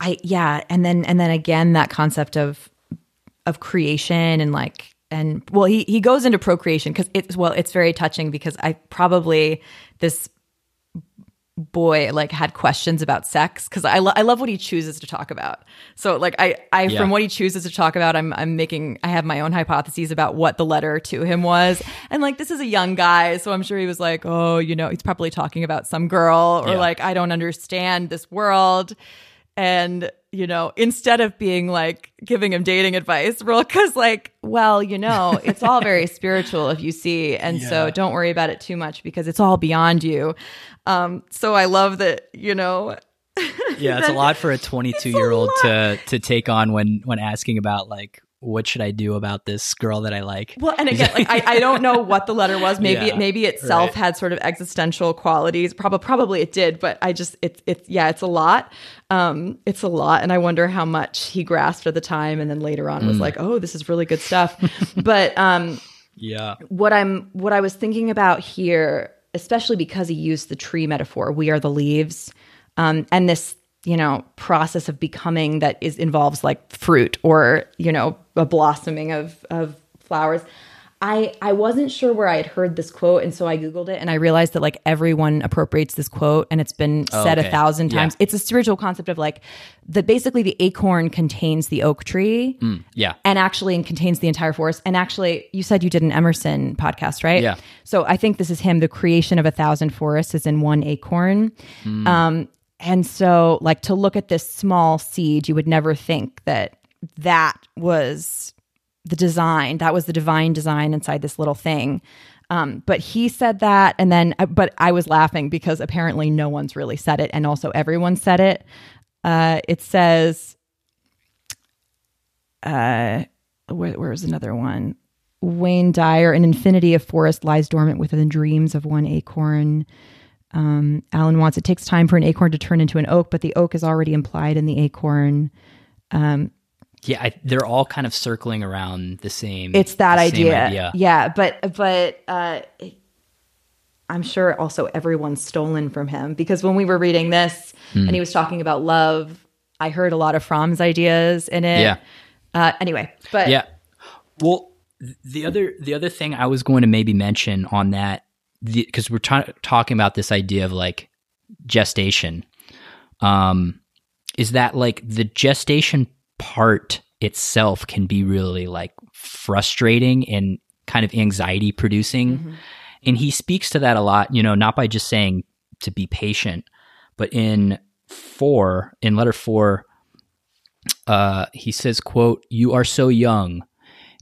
I yeah, and then and then again that concept of of creation and like and well he he goes into procreation because it's well it's very touching because I probably this boy like had questions about sex because I, lo- I love what he chooses to talk about so like i i Yeah. from what he chooses to talk about i'm i'm making i have my own hypotheses about what the letter to him was and like this is a young guy so i'm sure he was like oh you know he's probably talking about some girl or Yeah. like i don't understand this world and you know, instead of being like giving him dating advice, Rilke's like, well, you know, it's all very spiritual if you see. And so don't worry about it too much because it's all beyond you. Um, so I love that, you know, Yeah, it's a lot for a 22 year old to to take on when when asking about like what should I do about this girl that I like. Well, and again, like I, I don't know what the letter was. Maybe Yeah, it maybe itself right. had sort of existential qualities. Probably probably it did, but I just it's it's yeah, it's a lot. Um, it's a lot, and I wonder how much he grasped at the time, and then later on Mm. was like, oh, this is really good stuff. but um, Yeah. what I'm what I was thinking about here, especially because he used the tree metaphor, we are the leaves, um, and this you know process of becoming that is involves like fruit or you know a blossoming of of flowers. I I wasn't sure where I had heard this quote, and so I googled it, and I realized that like everyone appropriates this quote, and it's been said okay. a thousand Yeah. times. It's a spiritual concept of like that. Basically, the acorn contains the oak tree, Yeah. and actually contains the entire forest. And actually, you said you did an Emerson podcast, right? Yeah. So I think this is him. The creation of a thousand forests is in one acorn. Um, and so, like to look at this small seed, you would never think that that was the design. That was the divine design inside this little thing. Um, but he said that, and then, uh, but I was laughing because apparently no one's really said it, and also everyone said it. Uh, it says, uh, where, where's another one? Wayne Dyer, an infinity of forest lies dormant within the dreams of one acorn. Um, Alan Watts it takes time for an acorn to turn into an oak, but the oak is already implied in the acorn. Um, Yeah, I, they're all kind of circling around the same. It's that same idea. Yeah, but but uh, I'm sure also everyone's stolen from him because when we were reading this Hmm. and he was talking about love, I heard a lot of Fromm's ideas in it. Yeah. Uh, anyway, but Yeah. Well, the other the other thing I was going to maybe mention on that because we're ta- talking about this idea of like gestation, um, is that like the gestation part itself can be really like frustrating and kind of anxiety producing. And he speaks to that a lot, you know, not by just saying to be patient, but in four, in letter four, uh, he says, quote, You are so young,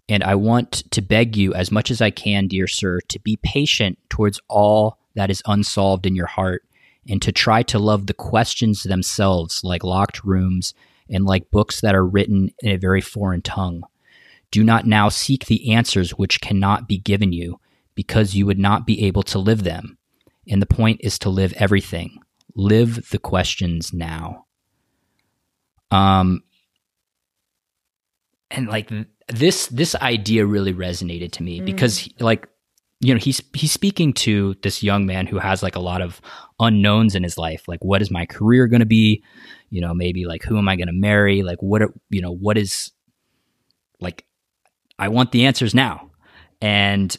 and I want to beg you as much as I can, dear sir, to be patient towards all that is unsolved in your heart, and to try to love the questions themselves like locked rooms and like books that are written in a very foreign tongue. Do not now seek the answers which cannot be given you, because you would not be able to live them. And the point is to live everything. Live the questions now. Um, and like this this idea really resonated to me because he- like you know he's he's speaking to this young man who has like a lot of unknowns in his life like what is my career going to be? You know maybe like who am i going to marry? Like what are, you know what is like i want the answers now. And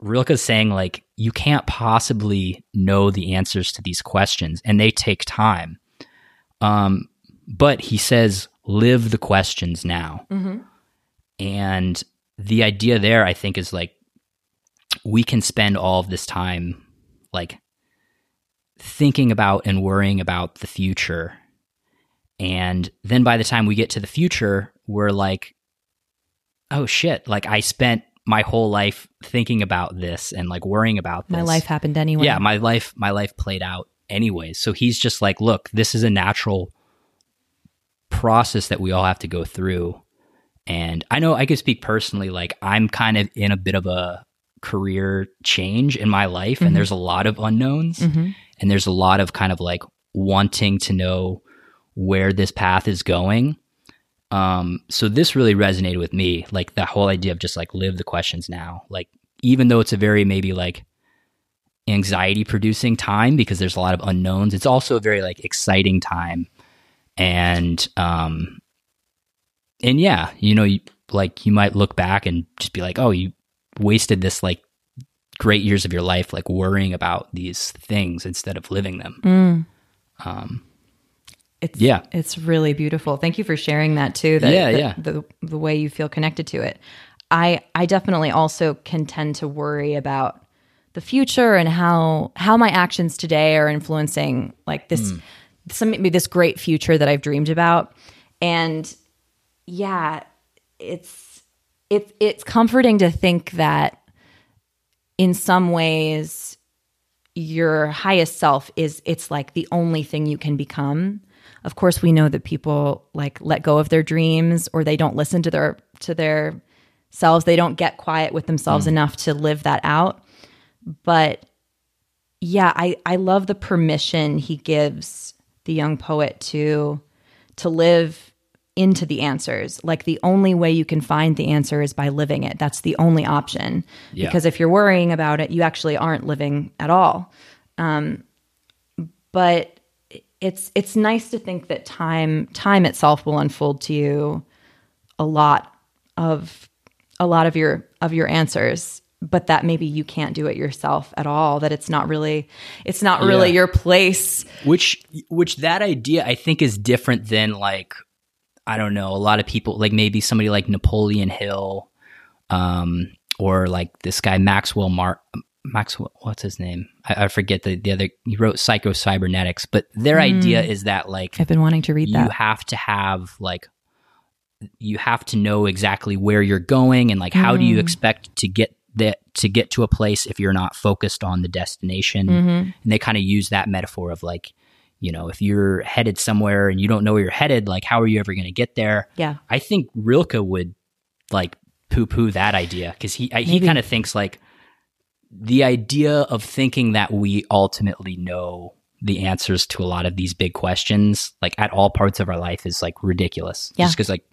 rilke's saying like you can't possibly know the answers to these questions and they take time. Um but he says live the questions now. Mhm. And the idea there, I think, is like we can spend all of this time like thinking about and worrying about the future. And then by the time we get to the future, we're like, oh shit, like I spent my whole life thinking about this and like worrying about this. my life happened anyway. Yeah, my life my life played out anyways. So he's just like, look, this is a natural process that we all have to go through. And I know I could speak personally, like I'm kind of in a bit of a career change in my life, and there's a lot of unknowns, Mhm. and there's a lot of kind of like wanting to know where this path is going. Um, so this really resonated with me, like the whole idea of just like live the questions now. Like even though it's a very maybe like anxiety producing time because there's a lot of unknowns, it's also a very like exciting time. And um and yeah, you know, you, like you might look back and just be like, "Oh, you wasted this like great years of your life like worrying about these things instead of living them." Mm. Um It's Yeah. it's really beautiful. Thank you for sharing that too. That, Yeah, that- yeah. The the way you feel connected to it. I I definitely also can tend to worry about the future and how how my actions today are influencing like this some maybe this great future that I've dreamed about. And yeah, it's it's it's comforting to think that in some ways your highest self is it's like the only thing you can become. Of course, we know that people like let go of their dreams or they don't listen to their to their selves. They don't get quiet with themselves mm. enough to live that out. But yeah, I I love the permission he gives the young poet to to live into the answers. Like the only way you can find the answer is by living it. That's the only option. Yeah. Because if you're worrying about it, you actually aren't living at all. Um, but it's it's nice to think that time time itself will unfold to you a lot of a lot of your of your answers but that maybe you can't do it yourself at all that it's not really it's not really Yeah. your place which which that idea I think is different than like I don't know a lot of people like maybe somebody like Napoleon Hill, um, or like this guy Maxwell Mar Maxwell what's his name? I, I forget the the other he wrote Psycho Cybernetics, but their idea mm. is that like i've been wanting to read that you that. have to have like you have to know exactly where you're going and like how do you mm. expect to get that to get to a place if you're not focused on the destination. Mm-hmm. And they kind of use that metaphor of like you know if you're headed somewhere and you don't know where you're headed like how are you ever going to get there? Yeah. I think rilke would like poo-poo that idea because he I- he kind of thinks like the idea of thinking that we ultimately know the answers to a lot of these big questions like at all parts of our life is like ridiculous. Yeah. just because like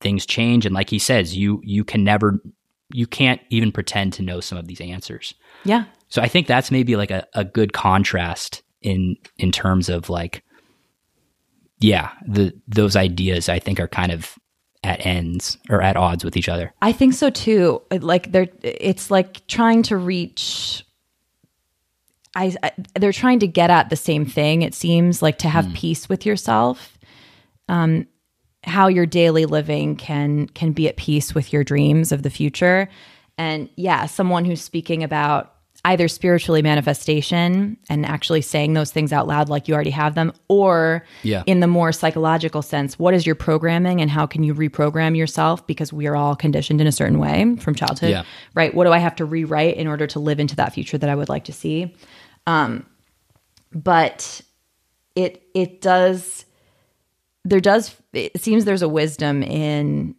things change and like he says you you can never you can't even pretend to know some of these answers. Yeah. So i think that's maybe like a, a good contrast in in terms of like yeah the those ideas i think are kind of at ends or at odds with each other I think so too. Like they're it's like trying to reach I, I they're trying to get at the same thing it seems like to have peace with yourself. Um how your daily living can can be at peace with your dreams of the future. And yeah, someone who's speaking about either spiritually manifestation and actually saying those things out loud like you already have them or Yeah. in the more psychological sense what is your programming and how can you reprogram yourself because we are all conditioned in a certain way from childhood Yeah. right what do i have to rewrite in order to live into that future that i would like to see um, but it it does there does it seems there's a wisdom in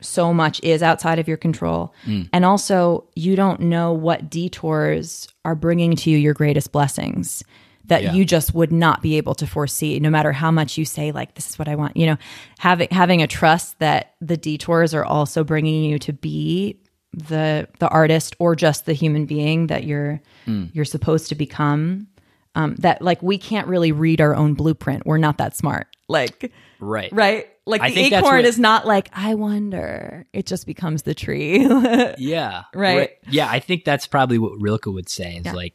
so much is outside of your control. And also you don't know what detours are bringing to you your greatest blessings that Yeah. you just would not be able to foresee no matter how much you say like this is what i want. You know having having a trust that the detours are also bringing you to be the the artist or just the human being that you're you're supposed to become um, that like we can't really read our own blueprint. We're not that smart. Like right. right like I the acorn what- is not like i wonder it just becomes the tree Yeah. Right. Yeah, I think that's probably what Rilke would say is Yeah. like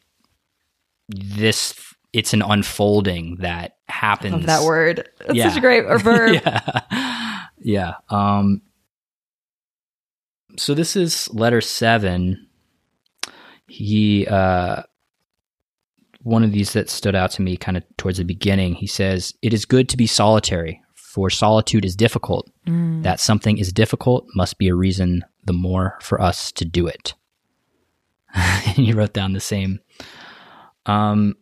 this it's an unfolding that happens. that word that's Yeah. such a great verb yeah. Yeah. Um so this is letter 7. He uh one of these that stood out to me kind of towards the beginning. He says, "It is good to be solitary, for solitude is difficult. That something is difficult must be a reason the more for us to do it." and you wrote down the same. Um,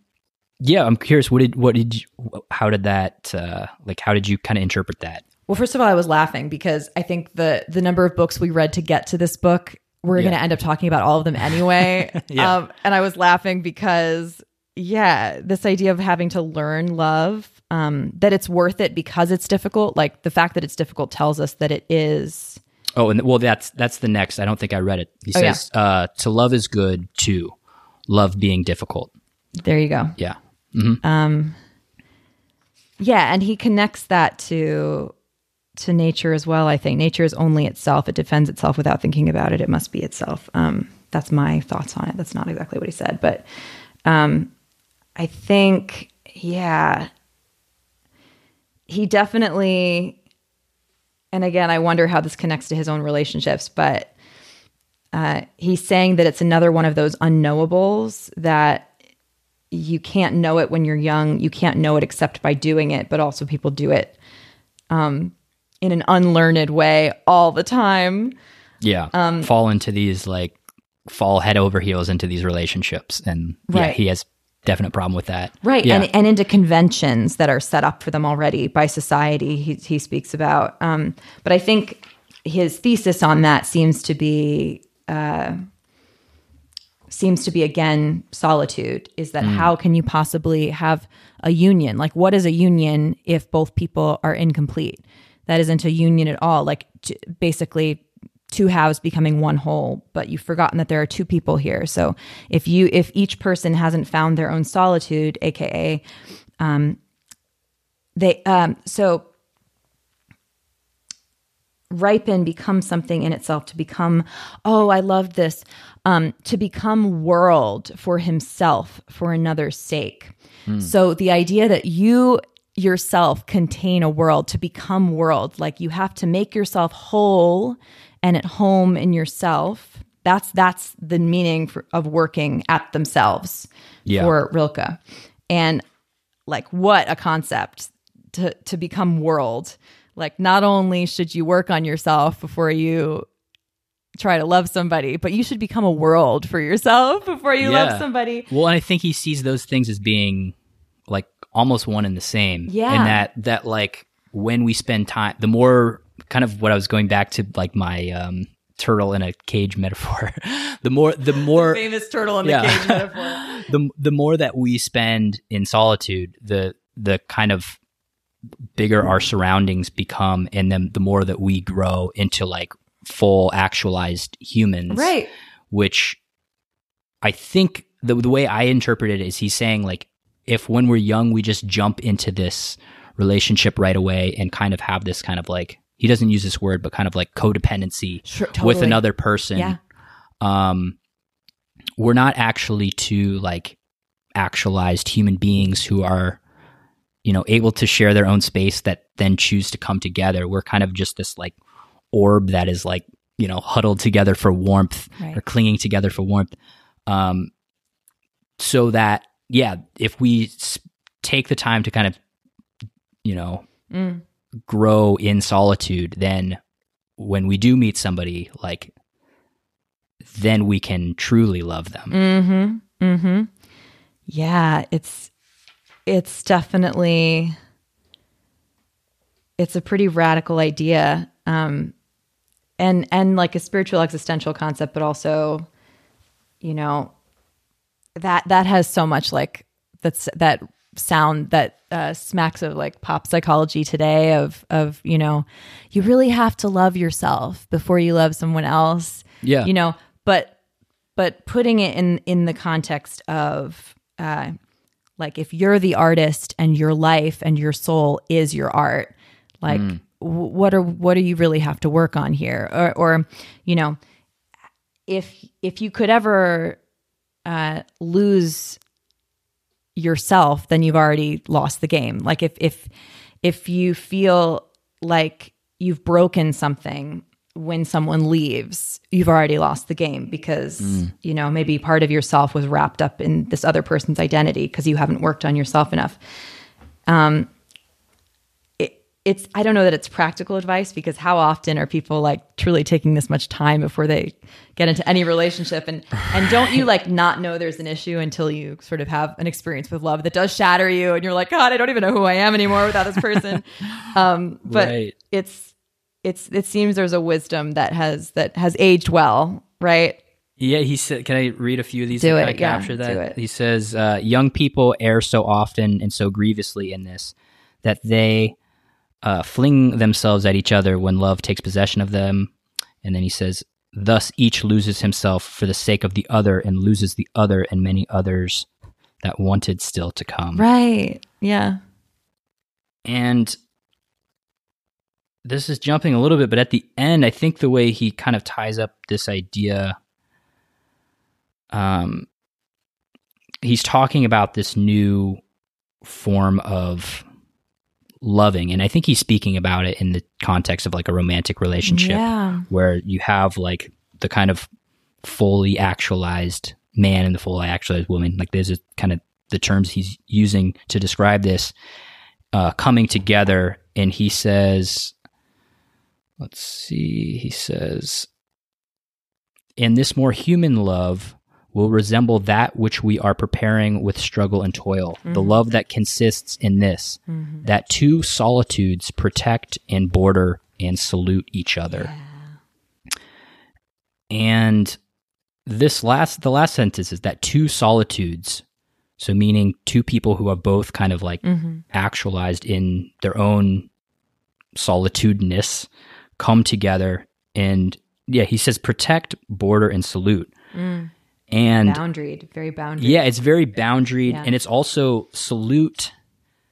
yeah, I'm curious. What did what did you? How did that? Uh, like, how did you kind of interpret that? Well, first of all, I was laughing because I think the the number of books we read to get to this book, we're Yeah. going to end up talking about all of them anyway. Yeah. um, and I was laughing because, yeah, this idea of having to learn love, um, that it's worth it because it's difficult. Like the fact that it's difficult tells us that it is. Oh, and well, that's that's the next. I don't think I read it. He Oh, yeah. says, uh, "To love is good to love being difficult." There you go. Yeah, Um, yeah, and he connects that to to nature as well. I think nature is only itself; it defends itself without thinking about it. It must be itself. Um, that's my thoughts on it. That's not exactly what he said, but um, I think, yeah, he definitely. And again, I wonder how this connects to his own relationships, but uh, he's saying that it's another one of those unknowables that you can't know it when you're young. You can't know it except by doing it, but also people do it um, in an unlearned way all the time. Yeah. Um, fall into these like fall head over heels into these relationships and right. yeah, he has definite problem with that. Right. Yeah. And and into conventions that are set up for them already by society he he speaks about. Um, but I think his thesis on that seems to be uh, seems to be again solitude is that mm. how can you possibly have a union like what is a union if both people are incomplete that isn't a union at all like basically two halves becoming one whole but you've forgotten that there are two people here so if you if each person hasn't found their own solitude aka um they um so ripen become something in itself to become oh i love this um, to become world for himself for another's sake mm. so the idea that you yourself contain a world to become world like you have to make yourself whole and at home in yourself that's that's the meaning for, of working at themselves yeah. for rilke and like what a concept to to become world like, not only should you work on yourself before you try to love somebody, but you should become a world for yourself before you yeah. love somebody. Well, and I think he sees those things as being like almost one and the same. Yeah. And that, that like when we spend time, the more kind of what I was going back to, like my, um, turtle in a cage metaphor. The more the more the famous turtle in the cage metaphor. The the more that we spend in solitude the the kind of bigger our surroundings become and then the more that we grow into like full actualized humans. Right. Which i think the, the way i interpret it is he's saying like if when we're young we just jump into this relationship right away and kind of have this kind of like he doesn't use this word but kind of like codependency sure, totally. with another person yeah. um we're not actually two like actualized human beings who are you know, able to share their own space that then choose to come together. We're kind of just this like orb that is like, you know, huddled together for warmth right. or clinging together for warmth. Um, so that, yeah, if we sp- take the time to kind of, you know, mm. Grow in solitude, then when we do meet somebody, like, then we can truly love them. Mm-hmm. Mm-hmm. Yeah, it's it's definitely it's a pretty radical idea um, and and like a spiritual existential concept but also you know that that has so much like that's that sound that uh, smacks of like pop psychology today of of you know you really have to love yourself before you love someone else yeah you know but but putting it in in the context of uh, like if you're the artist and your life and your soul is your art, like mm. w- what are what do you really have to work on here? Or, or you know, if if you could ever uh, lose yourself, then you've already lost the game. Like if if if you feel like you've broken something when someone leaves, you've already lost the game because, mm. you know, maybe part of yourself was wrapped up in this other person's identity because you haven't worked on yourself enough. Um, it's, I don't know that it's practical advice because how often are people like truly taking this much time before they get into any relationship? And, and don't you like not know there's an issue until you sort of have an experience with love that does shatter you and you're like, God, I don't even know who I am anymore without this person. um, but right. it's, it's it seems there's a wisdom that has that has aged well, right? Yeah, he said. Can I read a few of these? Do it. Of yeah, capture that. Do it. He says, uh, "Young people err so often and so grievously in this that they uh, fling themselves at each other when love takes possession of them." And then he says, "Thus each loses himself for the sake of the other, and loses the other and many others that wanted still to come." Right. Yeah. And this is jumping a little bit, but at the end, I think the way he kind of ties up this idea, um, he's talking about this new form of loving, and I think he's speaking about it in the context of like a romantic relationship, yeah. where you have like the kind of fully actualized man and the fully actualized woman. Like there's a kind of the terms he's using to describe this uh, coming together. And he says, let's see, he says, in this more human love will resemble that which we are preparing with struggle and toil. Mm-hmm. The love that consists in this, mm-hmm. that two solitudes protect and border and salute each other. Yeah. And this last, the last sentence is that two solitudes so, meaning two people who are both kind of like mm-hmm. actualized in their own solitudeness come together. And yeah, he says protect, border, and salute. Mm. And boundaried, very boundaried. Yeah, it's very boundaried. Yeah. And it's also salute.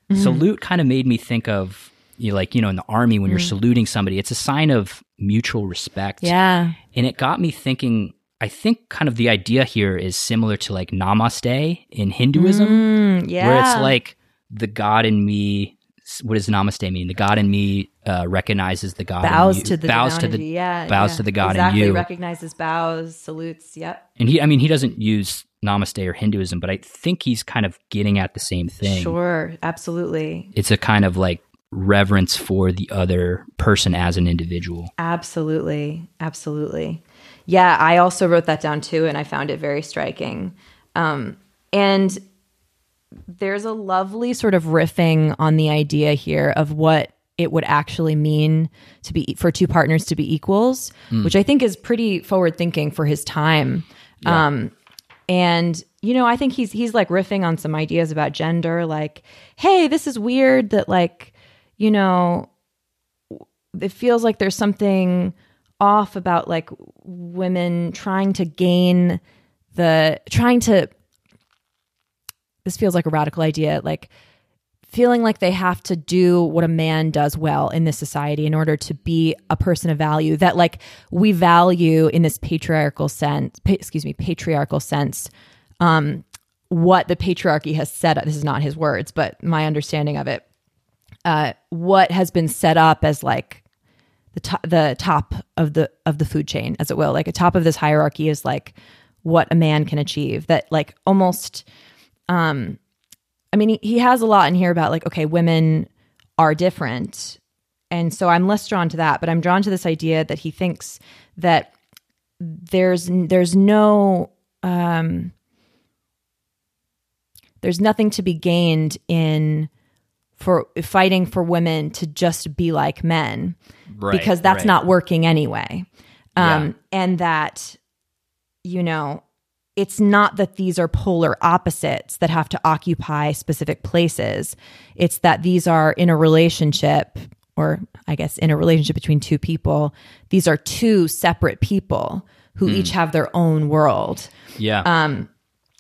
Mm-hmm. Salute kind of made me think of you know, like, you know, in the army when mm. you're saluting somebody, it's a sign of mutual respect. Yeah. And it got me thinking I think kind of the idea here is similar to like namaste in Hinduism, mm, yeah. where it's like the God in me. What does namaste mean? The God in me uh, recognizes the God bows in you, to the bows to the yeah, bows yeah. to the God exactly. in you. Recognizes bows, salutes. Yep. And he, I mean, he doesn't use namaste or Hinduism, but I think he's kind of getting at the same thing. Sure, absolutely. It's a kind of like reverence for the other person as an individual. Absolutely, absolutely. Yeah, I also wrote that down too, and I found it very striking. Um, and there's a lovely sort of riffing on the idea here of what it would actually mean to be for two partners to be equals, mm. which I think is pretty forward thinking for his time. Yeah. Um, and you know, I think he's he's like riffing on some ideas about gender, like, hey, this is weird that like, you know, it feels like there's something off about like women trying to gain the trying to this feels like a radical idea like feeling like they have to do what a man does well in this society in order to be a person of value that like we value in this patriarchal sense pa- excuse me patriarchal sense um what the patriarchy has set up this is not his words but my understanding of it uh what has been set up as like the top the top of the of the food chain as it will like a top of this hierarchy is like what a man can achieve that like almost um i mean he, he has a lot in here about like okay women are different and so i'm less drawn to that but i'm drawn to this idea that he thinks that there's there's no um there's nothing to be gained in for fighting for women to just be like men right, because that's right. not working anyway. Um, yeah. And that, you know, it's not that these are polar opposites that have to occupy specific places. It's that these are in a relationship, or I guess in a relationship between two people, these are two separate people who hmm. each have their own world. Yeah. Um,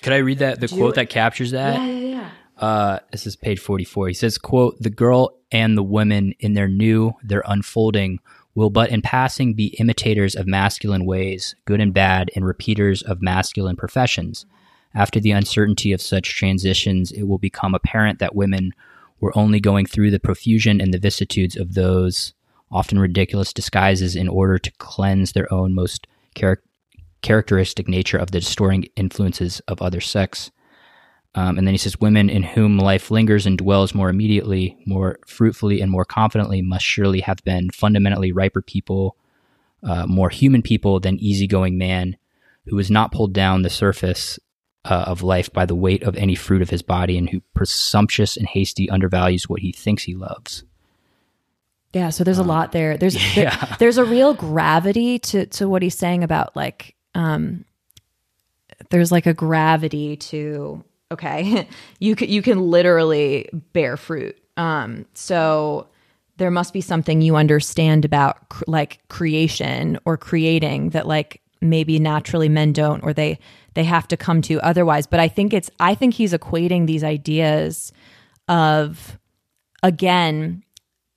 Could I read that the quote that captures that? Yeah, yeah, yeah. Uh, this is page 44. He says, quote, the girl and the women in their new, their unfolding will but in passing be imitators of masculine ways, good and bad, and repeaters of masculine professions. After the uncertainty of such transitions, it will become apparent that women were only going through the profusion and the vicissitudes of those often ridiculous disguises in order to cleanse their own most char- characteristic nature of the distorting influences of other sex. Um, and then he says, Women in whom life lingers and dwells more immediately, more fruitfully, and more confidently must surely have been fundamentally riper people, uh, more human people than easygoing man who is not pulled down the surface uh, of life by the weight of any fruit of his body and who presumptuous and hasty undervalues what he thinks he loves. Yeah, so there's um, a lot there. There's yeah. there, there's a real gravity to to what he's saying about like um there's like a gravity to okay you can you can literally bear fruit. Um so there must be something you understand about cr- like creation or creating that like maybe naturally men don't or they they have to come to otherwise. But i think it's i think he's equating these ideas of again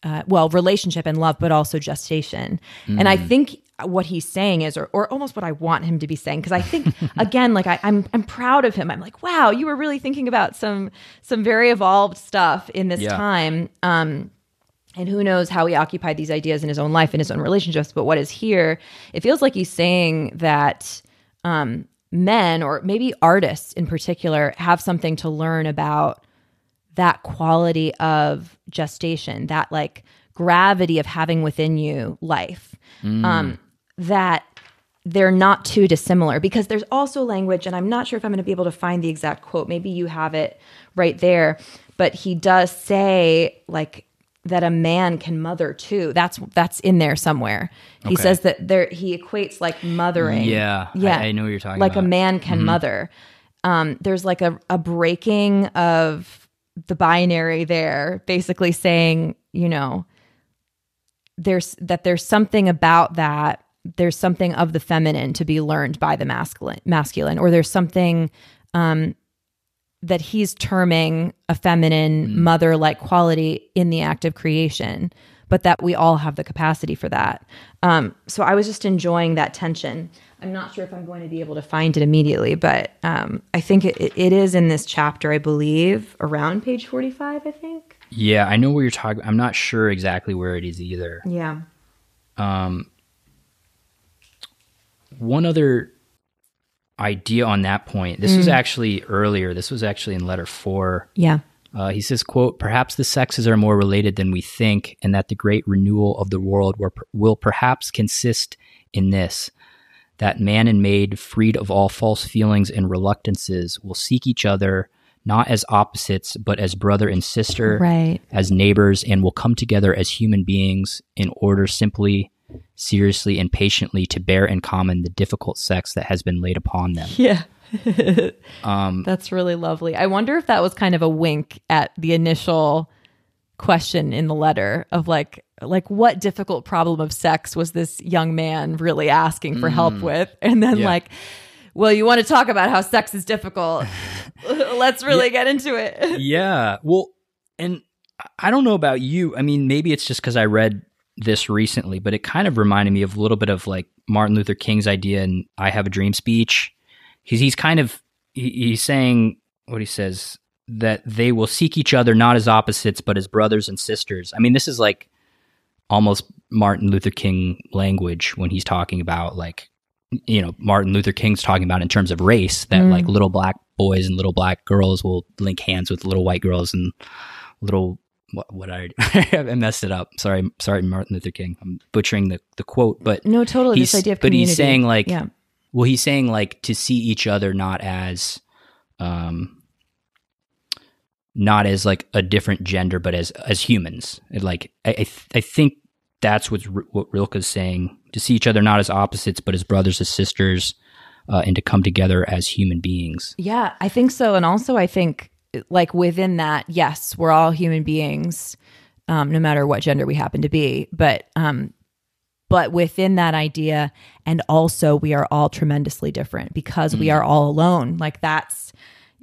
uh, well relationship and love but also gestation mm. and i mm. think what he's saying is, or, or almost what I want him to be saying. Cause I think again, like I, I'm, I'm proud of him. I'm like, wow, you were really thinking about some, some very evolved stuff in this yeah. time. Um, and who knows how he occupied these ideas in his own life, in his own relationships. But what is here, it feels like he's saying that, um, men or maybe artists in particular have something to learn about that quality of gestation, that like gravity of having within you life. Um, that they're not too dissimilar because there's also language, and I'm not sure if I'm going to be able to find the exact quote. Maybe you have it right there, but he does say like that a man can mother too. That's that's in there somewhere. He Okay. says that there he equates like mothering. Yeah, I- yeah. I know what you're talking like about. a man can mother. Um, there's like a, a breaking of the binary there, basically saying, you know, there's that there's something about that there's something of the feminine to be learned by the masculine masculine or there's something um that he's terming a feminine mother like quality in the act of creation but that we all have the capacity for that. Um so i was just enjoying that tension i'm not sure if i'm going to be able to find it immediately but um i think it, it is in this chapter i believe around page 45 i think Yeah, I know where you're talking. I'm not sure exactly where it is either. yeah Um, one other idea on that point. This was actually earlier. This was actually in letter four. yeah Uh, he says, "quote Perhaps the sexes are more related than we think, and that the great renewal of the world will, will perhaps consist in this: that man and maid, freed of all false feelings and reluctances, will seek each other." Not as opposites, but as brother and sister, right as neighbors and will come together as human beings in order simply, seriously, and patiently to bear in common the difficult sex that has been laid upon them. Yeah. Um, That's really lovely. I wonder if that was kind of a wink at the initial question in the letter of like like what difficult problem of sex was this young man really asking for help mm. with and then Yeah. like well you want to talk about how sex is difficult let's really get into it yeah. Well, and I don't know about you. I mean, maybe it's just because I read this recently, but it kind of reminded me of a little bit of like Martin Luther King's idea in I Have a Dream speech. He's, he's kind of, he, he's saying what he says that they will seek each other not as opposites, but as brothers and sisters. I mean, this is like almost Martin Luther King language when he's talking about like, you know, Martin Luther King's talking about in terms of race that like little black boys and little black girls will link hands with little white girls and little what, what I I messed it up. Sorry, sorry, Martin Luther King. I'm butchering the, the quote, but no totally this idea of but community he's saying like, yeah well, he's saying like to see each other not as, um, not as like a different gender, but as as humans. Like I I, th- I think that's what's, what Rilke's saying to see each other not as opposites, but as brothers as sisters, uh, and to come together as human beings. Yeah, I think so. And also, I think like within that, yes, we're all human beings, um, no matter what gender we happen to be. But um, but within that idea, and also we are all tremendously different because we are all alone. Like that's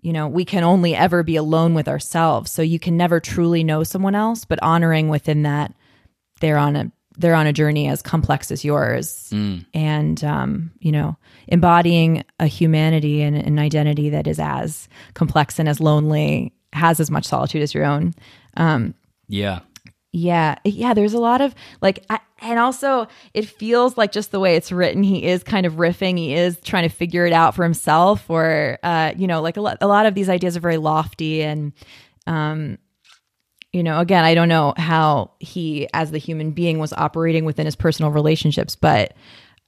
you know we can only ever be alone with ourselves. So you can never truly know someone else. But honoring within that, they're on a they're on a journey as complex as yours. And um, you know embodying a humanity and an identity that is as complex and as lonely has as much solitude as your own. Um, Yeah, yeah. Yeah there's a lot of like I, and also it feels like just the way it's written he is kind of riffing he is trying to figure it out for himself or uh you know like a lot, a lot of these ideas are very lofty and um you know again i don't know how he as the human being was operating within his personal relationships but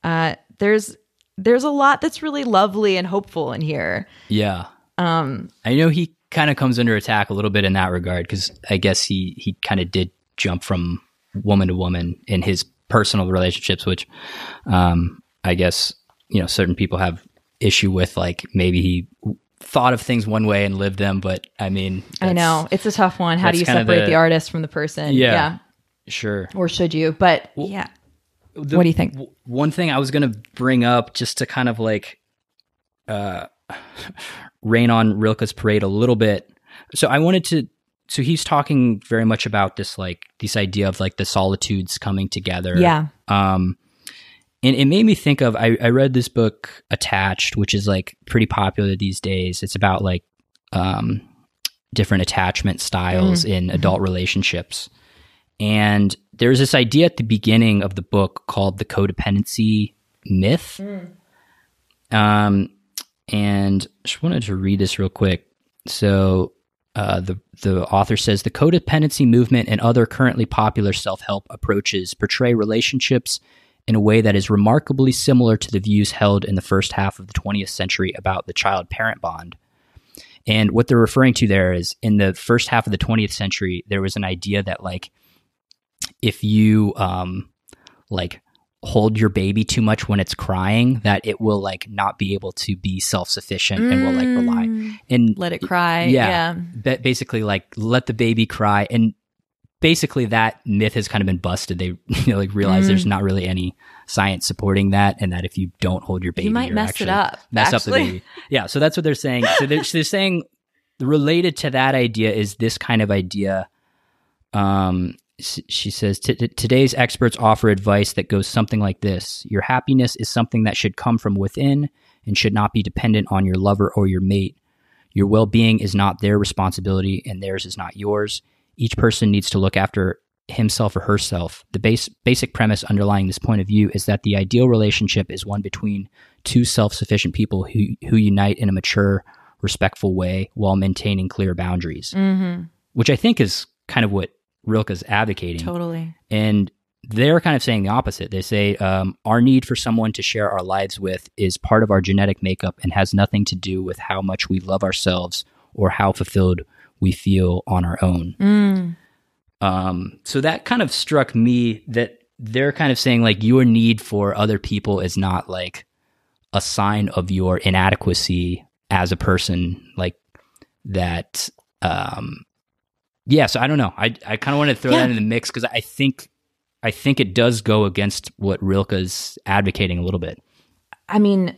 uh there's there's a lot that's really lovely and hopeful in here yeah. Um, I know he kind of comes under attack a little bit in that regard because I guess he he kind of did jump from woman to woman in his personal relationships, which um, I guess you know certain people have issue with. Like maybe he thought of things one way and lived them, but I mean, i know it's a tough one how do you separate the- the artist from the person Yeah. Sure. or should you but yeah The- What do you think? w- One thing I was going to bring up just to kind of like uh, rain on Rilke's parade a little bit. So I wanted to. So he's talking very much about this like this idea of like the solitudes coming together. yeah Um, and it made me think of I, I read this book Attached, which is like pretty popular these days. It's about like um, different attachment styles in adult relationships. And there's this idea at the beginning of the book called the codependency myth. Um, and just wanted to read this real quick. So uh, the the author says the codependency movement and other currently popular self help approaches portray relationships in a way that is remarkably similar to the views held in the first half of the 20th century about the child parent bond. And what they're referring to there is in the first half of the 20th century, there was an idea that like if you um, like hold your baby too much when it's crying that it will like not be able to be self-sufficient and will like rely Mm. and Let it cry. yeah, Yeah. ba- basically like let the baby cry and basically that myth has kind of been busted. They you know like realize there's Mm. not really any science supporting that and that if you don't hold your baby You might mess it up. mess up the baby. Yeah so that's what they're saying. So they're, so they're saying related to that idea is this kind of idea. Um she says "T- t- today's experts offer advice that goes something like this. Your happiness is something that should come from within and should not be dependent on your lover or your mate. Your well-being is not their responsibility and theirs is not yours each person needs to look after himself or herself the base, basic premise underlying this point of view is that the ideal relationship is one between two self-sufficient people who, who unite in a mature respectful way while maintaining clear boundaries Mm-hmm. which i think is kind of what rilke's advocating Totally. and they're kind of saying the opposite. They say um, our need for someone to share our lives with is part of our genetic makeup and has nothing to do with how much we love ourselves or how fulfilled we feel on our own. Mm. Um, so that kind of struck me that they're kind of saying like your need for other people is not like a sign of your inadequacy as a person, like that. Um, yeah, so I don't know. I I kind of want to throw Yeah. that in the mix because I think I think it does go against what Rilke's advocating a little bit. I mean,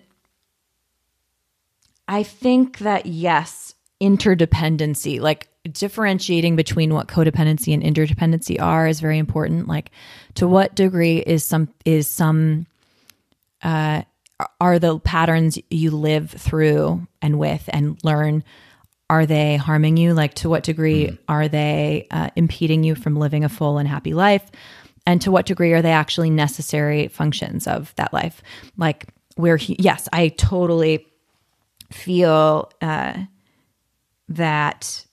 I think that yes, interdependency, like differentiating between what codependency and interdependency are is very important. Like to what degree is some is some uh are the patterns you live through and with and learn are they harming you? Like to what degree are they uh, impeding you from living a full and happy life? And to what degree are they actually necessary functions of that life? Like where he, yes i totally feel uh, that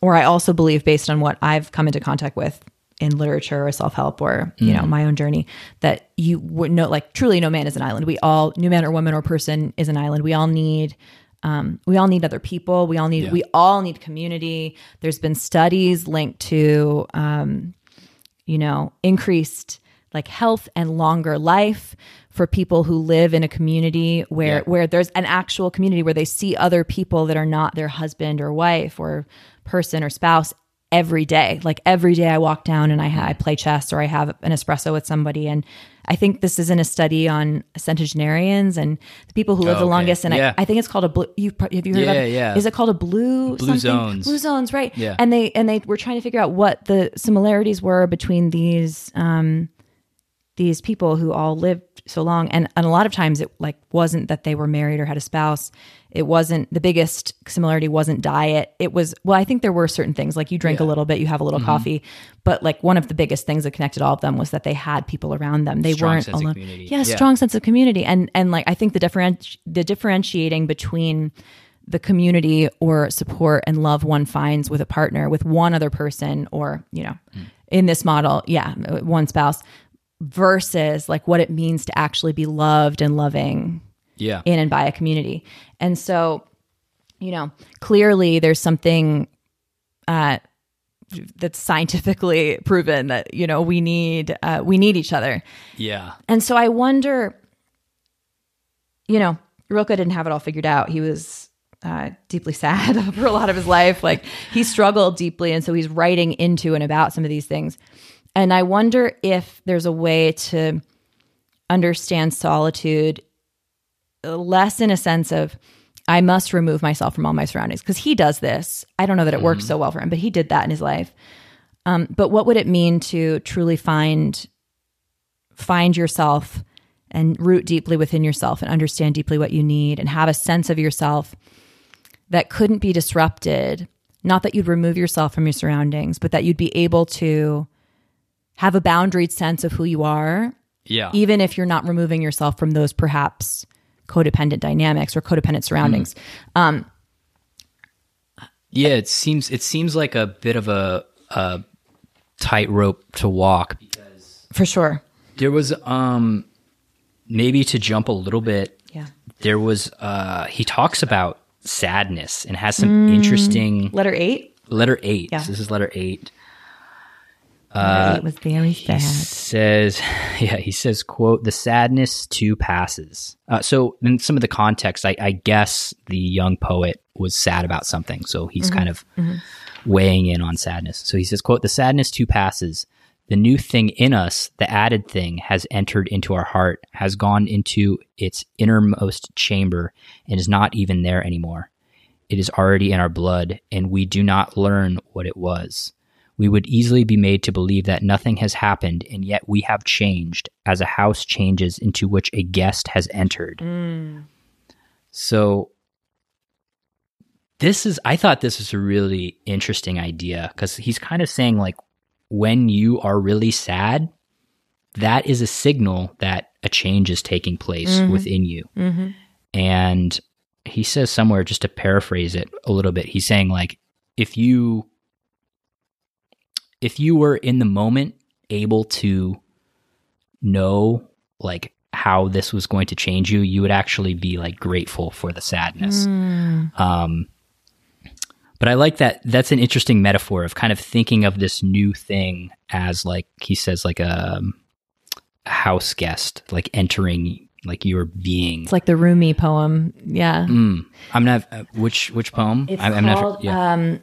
or i also believe based on what i've come into contact with in literature or self-help or you know my own journey that you would know like truly no man is an island. We all no man or woman or person is an island. We all need um, we all need other people. We all need Yeah. we all need community. There's been studies linked to um, you know increased like health and longer life for people who live in a community where Yeah. where there's an actual community where they see other people that are not their husband or wife or person or spouse every day like every day i walk down and i, ha- I play chess or i have an espresso with somebody and i think this is in a study on centenarians and the people who live Oh, the okay. longest and Yeah. I, I think it's called a blue you have you heard Yeah, about it? yeah. is it called a blue Blue something? zones. blue zones right Yeah. and they and they were trying to figure out what the similarities were between these um these people who all lived so long and, and a lot of times it like wasn't that they were married or had a spouse it wasn't the biggest similarity wasn't diet it was well i think there were certain things like you drink a little bit you have a Mm-hmm. little coffee but like one of the biggest things that connected all of them was that they had people around them they Strong weren't sense of alone community. yeah, Yeah. strong sense of community and and like i think the differenti- the differentiating between the community or support and love one finds with a partner with one other person or you know Mm. in this model yeah one spouse versus like what it means to actually be loved and loving Yeah. in and by a community. And so, you know, clearly there's something uh, that's scientifically proven that you know we need uh, we need each other. Yeah. And so I wonder, you know, Rilke didn't have it all figured out. He was uh, deeply sad for a lot of his life. Like he struggled deeply. And so he's writing into and about some of these things. And I wonder if there's a way to understand solitude less in a sense of, I must remove myself from all my surroundings because he does this. I don't know that it works so well for him, but he did that in his life. Um, but what would it mean to truly find find yourself and root deeply within yourself and understand deeply what you need and have a sense of yourself that couldn't be disrupted? Not that you'd remove yourself from your surroundings, but that you'd be able to have a boundaried sense of who you are Yeah. even if you're not removing yourself from those perhaps codependent dynamics or codependent surroundings. Um, Yeah, it seems it seems like a bit of a, a tightrope to walk. for sure. There was um maybe to jump a little bit. Yeah. There was uh he talks about sadness and has some interesting Letter eight. letter 8. Yeah. So this is letter 8. Letter eight uh, was very sad. says yeah he says quote the sadness too passes. Uh, so in some of the context I, I guess the young poet was sad about something. So he's mm-hmm, kind of mm-hmm. weighing in on sadness. So he says quote the sadness too passes. The new thing in us the added thing has entered into our heart has gone into its innermost chamber and is not even there anymore. It is already in our blood and we do not learn what it was we would easily be made to believe that nothing has happened, and yet we have changed as a house changes into which a guest has entered. So, this is, I thought this was a really interesting idea because he's kind of saying, like, when you are really sad, that is a signal that a change is taking place within you. Mm-hmm. And he says somewhere, just to paraphrase it a little bit, he's saying, like, if you if you were in the moment able to know like how this was going to change you you would actually be like grateful for the sadness um but i like that that's an interesting metaphor of kind of thinking of this new thing as like he says like a, a house guest like entering like your being It's like the Rumi poem. Yeah. mm. i'm not uh, which which poem It's I'm, I'm not called, yeah um,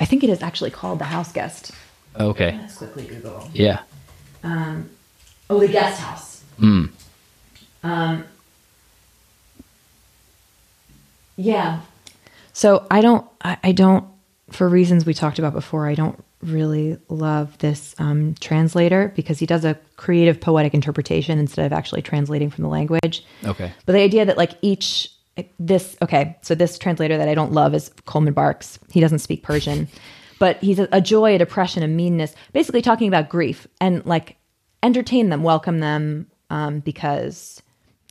I think it is actually called The House Guest. Okay Let's quickly Google. yeah Oh, The Guest House. mm. Um, yeah. So I don't, I, I don't, for reasons we talked about before, I don't really love this um, translator because he does a creative poetic interpretation instead of actually translating from the language. okay But the idea that like each this okay, so this translator that I don't love is Coleman Barks. He doesn't speak Persian, but he's a, a joy, a depression, a meanness, basically talking about grief and like entertain them, welcome them, um, because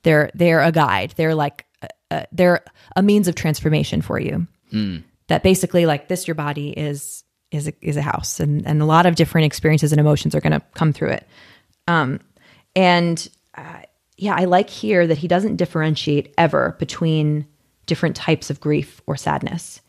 they're they're a guide. They're like uh, they're a means of transformation for you. That basically like this, your body is is a, is a house, and and a lot of different experiences and emotions are going to come through it. Um, and uh, yeah, I like here that he doesn't differentiate ever between different types of grief or sadness.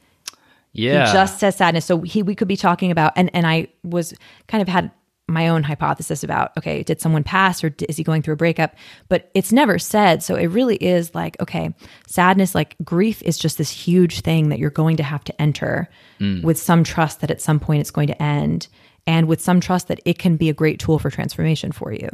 Yeah He just says sadness. So he we could be talking about and and I was kind of had my own hypothesis about okay, did someone pass or is he going through a breakup? But it's never said. So it really is like okay, sadness like grief is just this huge thing that you're going to have to enter with some trust that at some point it's going to end and with some trust that it can be a great tool for transformation for you.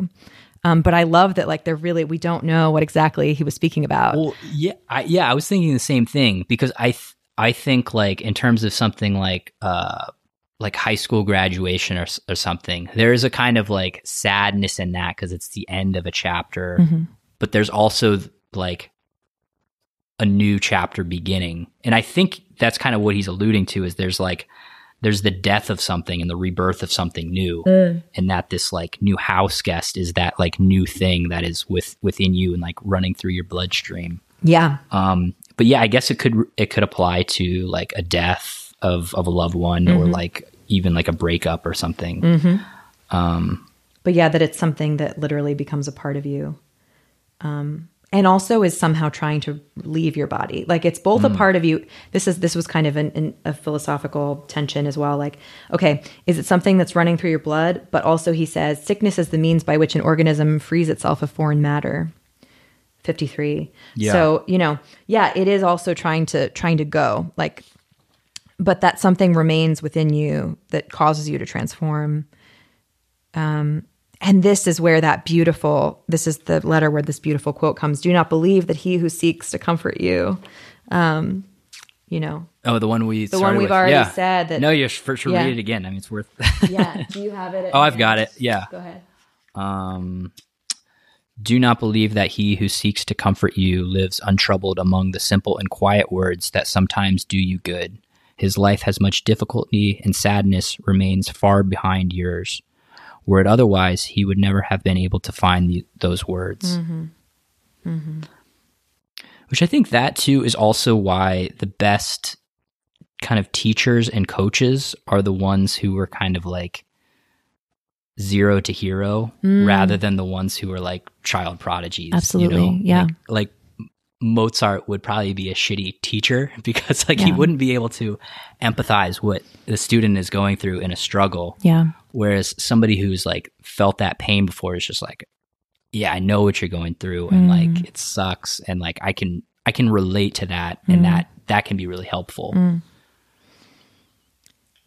Um, but I love that like they're really we don't know what exactly he was speaking about. Well, yeah, I, yeah, I was thinking the same thing because I, th- I think like in terms of something like, uh, like high school graduation or or something, there is a kind of like sadness in that because it's the end of a chapter, but there's also like a new chapter beginning, and I think that's kind of what he's alluding to is there's like there's the death of something and the rebirth of something new and that this like new house guest is that like new thing that is with within you and like running through your bloodstream. Yeah. um but yeah i guess it could it could apply to like a death of of a loved one or mm-hmm. like even like a breakup or something mm-hmm. um, but yeah, that it's something that literally becomes a part of you. Um, and also is somehow trying to leave your body. Like it's both a mm. part of you. This is this was kind of an, an, a philosophical tension as well. Like, okay, is it something that's running through your blood? But also, he says sickness is the means by which an organism frees itself of foreign matter. Fifty three. Yeah. So you know, yeah, it is also trying to trying to go like, but that something remains within you that causes you to transform. Um, and this is where that beautiful this is the letter where this beautiful quote comes. Do not believe that he who seeks to comfort you um you know. Oh the one we the one we've already said that no you're for sure Yeah. read it again. I mean it's worth yeah. Do you have it oh i've hand? got it. Yeah. Go ahead. Um, do not believe that he who seeks to comfort you lives untroubled among the simple and quiet words that sometimes do you good. His life has much difficulty, and sadness remains far behind yours. where it otherwise he would never have been able to find the, those words. Mm-hmm. Mm-hmm. Which I think that too is also why the best kind of teachers and coaches are the ones who were kind of like zero to hero hmm. rather than the ones who are like child prodigies. you Absolutely, know? yeah. Like, like Mozart would probably be a shitty teacher because like he wouldn't be able to empathize what the student is going through in a struggle. Yeah. Whereas somebody who's like felt that pain before is just like, yeah, I know what you're going through and hmm. like it sucks and like I can I can relate to that and hmm. that that can be really helpful.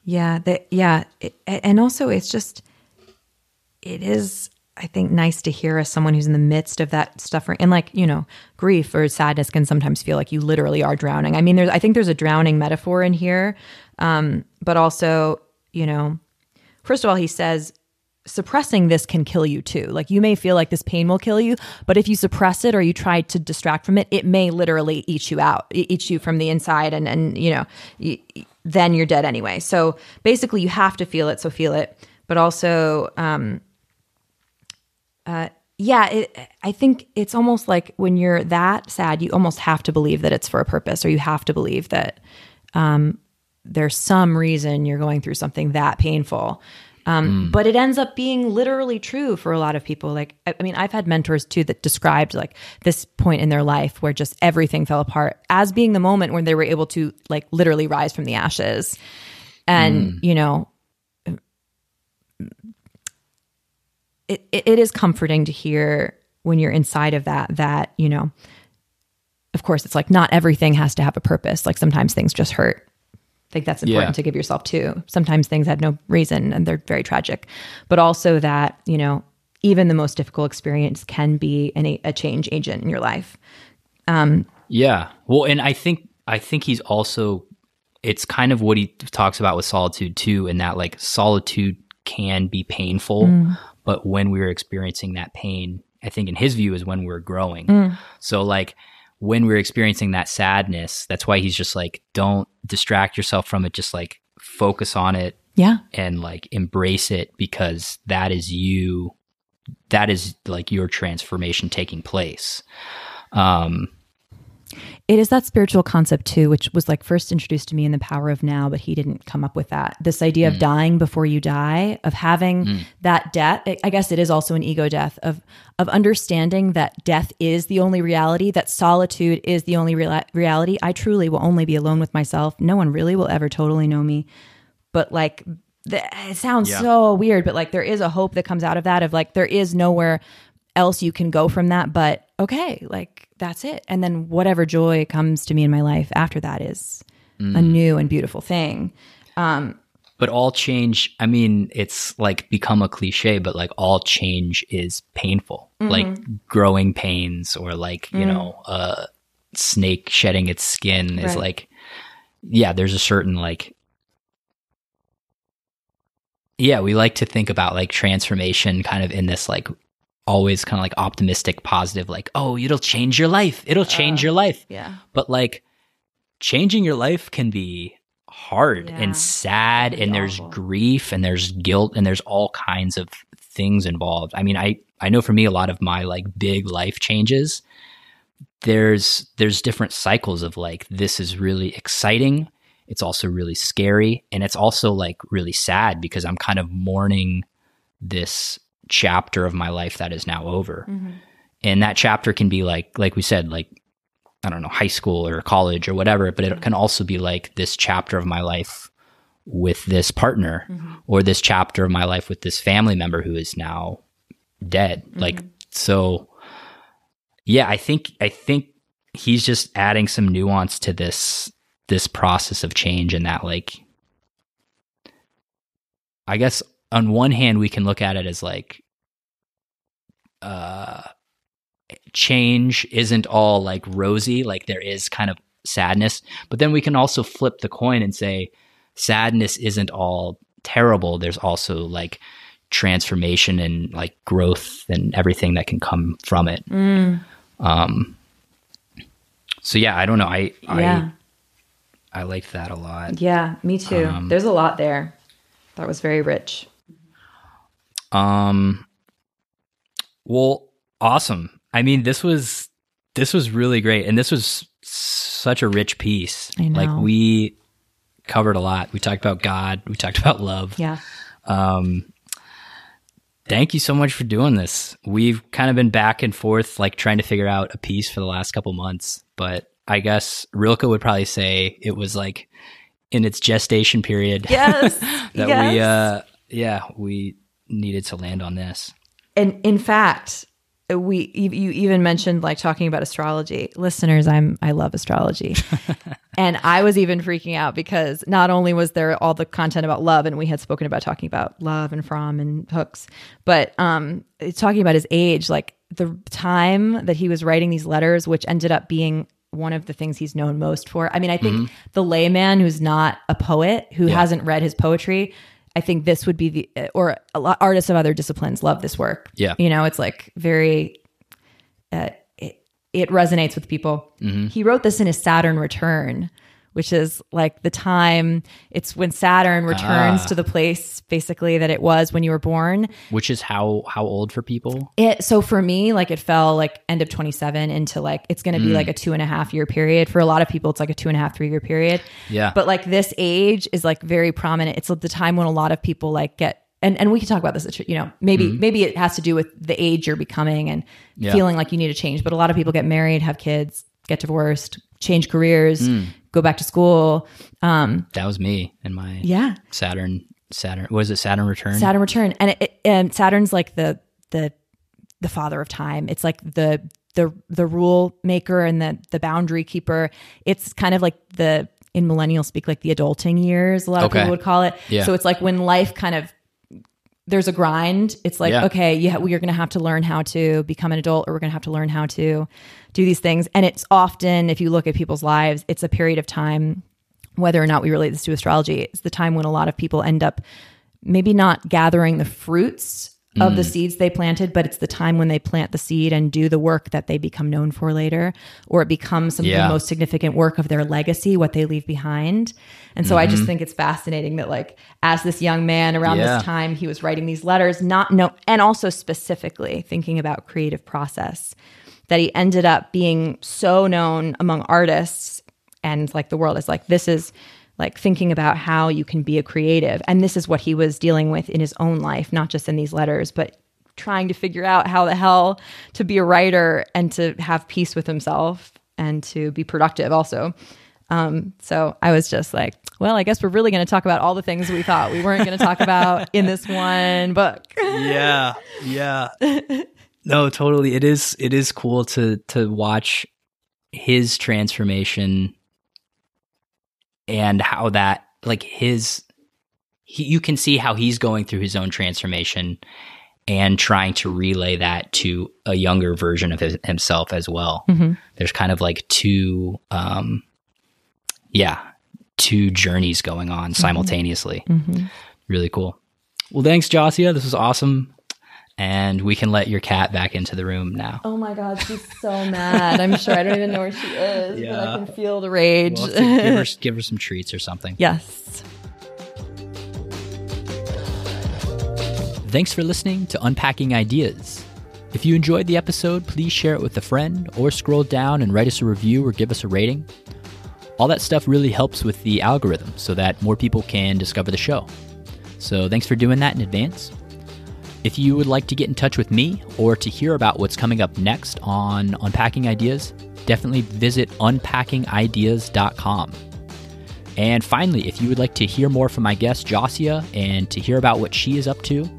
Yeah, the, yeah, it, and also it's just it is I think nice to hear as someone who's in the midst of that suffering and like, you know, grief or sadness can sometimes feel like you literally are drowning. I mean, there's I think there's a drowning metaphor in here. Um, but also, you know, first of all, he says suppressing this can kill you too. Like you may feel like this pain will kill you, but if you suppress it or you try to distract from it, it may literally eat you out, eat you from the inside, and and you know, then you're dead anyway. So basically, you have to feel it. So feel it, but also, um, uh, yeah, it, I think it's almost like when you're that sad, you almost have to believe that it's for a purpose, or you have to believe that um, there's some reason you're going through something that painful. Um, But it ends up being literally true for a lot of people. Like, I, I mean, I've had mentors too that described like this point in their life where just everything fell apart as being the moment when they were able to like literally rise from the ashes. And, you know, it, it, is comforting to hear when you're inside of that, that, you know, of course, it's like not everything has to have a purpose. Like sometimes things just hurt. I think that's important Yeah. to give yourself too. Sometimes things had no reason and they're very tragic, but also that, you know, even the most difficult experience can be an, a change agent in your life. Um, Yeah. Well, and I think I think he's also it's kind of what he talks about with solitude too, in that like solitude can be painful, but when we're experiencing that pain, I think in his view is when we're growing. So like when we're experiencing that sadness, that's why he's just like, don't distract yourself from it, just like focus on it Yeah. and like embrace it because that is you that is like your transformation taking place. Um It is that spiritual concept too, which was like first introduced to me in the power of now, but he didn't come up with that. This idea of mm. dying before you die, of having mm. that death. I guess it is also an ego death of of understanding that death is the only reality, that solitude is the only reala- reality. I truly will only be alone with myself. No one really will ever totally know me. But like it sounds Yeah. so weird, but like there is a hope that comes out of that of like there is nowhere else you can go from that but okay like that's it. And then whatever joy comes to me in my life after that is a mm. new and beautiful thing. Um, but all change i mean it's like become a cliche but like all change is painful. Mm-hmm. Like growing pains or like you mm. know a snake shedding its skin is Right. like yeah there's a certain like yeah we like to think about like transformation kind of in this like always kind of like optimistic positive like oh it'll change your life it'll uh, change your life yeah but like changing your life can be hard Yeah. and sad and be there's awful. grief and there's guilt and there's all kinds of things involved i mean i i know for me a lot of my like big life changes there's there's different cycles of like this is really exciting it's also really scary and it's also like really sad because i'm kind of mourning this chapter of my life that is now over. Mm-hmm. And that chapter can be like like we said like i don't know high school or college or whatever but it can also be like this chapter of my life with this partner mm-hmm. or this chapter of my life with this family member who is now dead. Mm-hmm. Like so yeah i think i think he's just adding some nuance to this this process of change and that like i guess on one hand we can look at it as like uh change isn't all like rosy like there is kind of sadness but then we can also flip the coin and say sadness isn't all terrible. There's also like transformation and like growth and everything that can come from it. Um so yeah i don't know. I yeah. I i liked that a lot. Yeah me too. Um, there's a lot there. That was very rich Um. Well, awesome. I mean, this was this was really great, and this was such a rich piece. I know. Like we covered a lot. We talked about God. We talked about love. Yeah. Um, thank you so much for doing this. We've kind of been back and forth, like trying to figure out a piece for the last couple months, but I guess Rilke would probably say it was like in its gestation period. Yes. that yes. we, uh, yeah, we needed to land on this. and in fact we you even mentioned like talking about astrology. Listeners i'm i love astrology. And i was even freaking out because not only was there all the content about love and we had spoken about talking about love and Fromm and hooks but um talking about his age like the time that he was writing these letters which ended up being one of the things he's known most for. I mean i think the layman who's not a poet who hasn't read his poetry I think this would be the or a lot artists of other disciplines love this work. Yeah. you know, it's like very. Uh, it, it resonates with people. He wrote this in his Saturn return, which is like the time. It's when Saturn returns Ah. to the place basically that it was when you were born. Which is how how old for people? It so for me, like it fell like end of twenty seven into like it's going to Mm. be like a two and a half year period. For a lot of people, it's like a two and a half three year period. Yeah. But like this age is like very prominent. It's the time when a lot of people like get and and we can talk about this. You know, maybe maybe it has to do with the age you're becoming and Mm-hmm. Yeah. feeling like you need to change. But a lot of people get married, have kids, get divorced, change careers, Mm. Go back to school. Um, That was me and my yeah, Saturn Saturn. Was it Saturn return? Saturn return, and it, and Saturn's like the the the father of time. It's like the the the rule maker and the the boundary keeper. It's kind of like the in millennial speak like the adulting years. A lot of Okay. people would call it. Yeah. So it's like when life kind of there's a grind. It's like Yeah. okay, yeah, we are going to have to learn how to become an adult, or we're going to have to learn how to do these things. And it's often, if you look at people's lives, it's a period of time. Whether or not we relate this to astrology, it's the time when a lot of people end up maybe not gathering the fruits of Mm. the seeds they planted, but it's the time when they plant the seed and do the work that they become known for later, or it becomes some of the most significant work of their legacy, what they leave behind. And so I just think it's fascinating that, like, as this young man around Mm-hmm. Yeah. this time, he was writing these letters, not no, and also specifically thinking about creative process, that he ended up being so known among artists and like the world is like this is like thinking about how you can be a creative. And this is what he was dealing with in his own life not just in these letters but trying to figure out how the hell to be a writer and to have peace with himself and to be productive also. Um, so i was just like well i guess we're really going to talk about all the things we thought we weren't going to talk about in this one book. Yeah yeah. No totally. It is it is cool to to watch his transformation and how that like his he, you can see how he's going through his own transformation and trying to relay that to a younger version of his, himself as well. Mm-hmm. There's kind of like two um yeah two journeys going on mm-hmm. simultaneously. Mm-hmm. Really cool. Well thanks Jasia this was awesome and we can let your cat back into the room now Oh my god, she's so mad. I'm sure I don't even know where she is, but Yeah. I can feel the rage. We'll give, her, give her some treats or something yes. Thanks for listening to Unpacking Ideas. If you enjoyed the episode, please share it with a friend or scroll down and write us a review or give us a rating. All that stuff really helps with the algorithm so that more people can discover the show. So thanks for doing that in advance. If you would like to get in touch with me or to hear about what's coming up next on Unpacking Ideas, definitely visit unpackingideas.com. And finally, if you would like to hear more from my guest, Jasia, and to hear about what she is up to,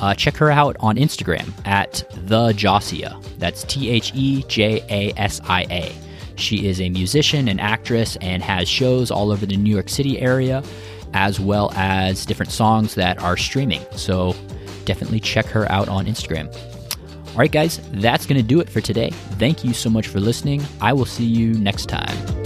uh, check her out on Instagram at the Jasia. That's T H E J A S I A. She is a musician and actress and has shows all over the New York City area, as well as different songs that are streaming. So definitely check her out on Instagram. All right, guys, that's going to do it for today. Thank you so much for listening. I will see you next time.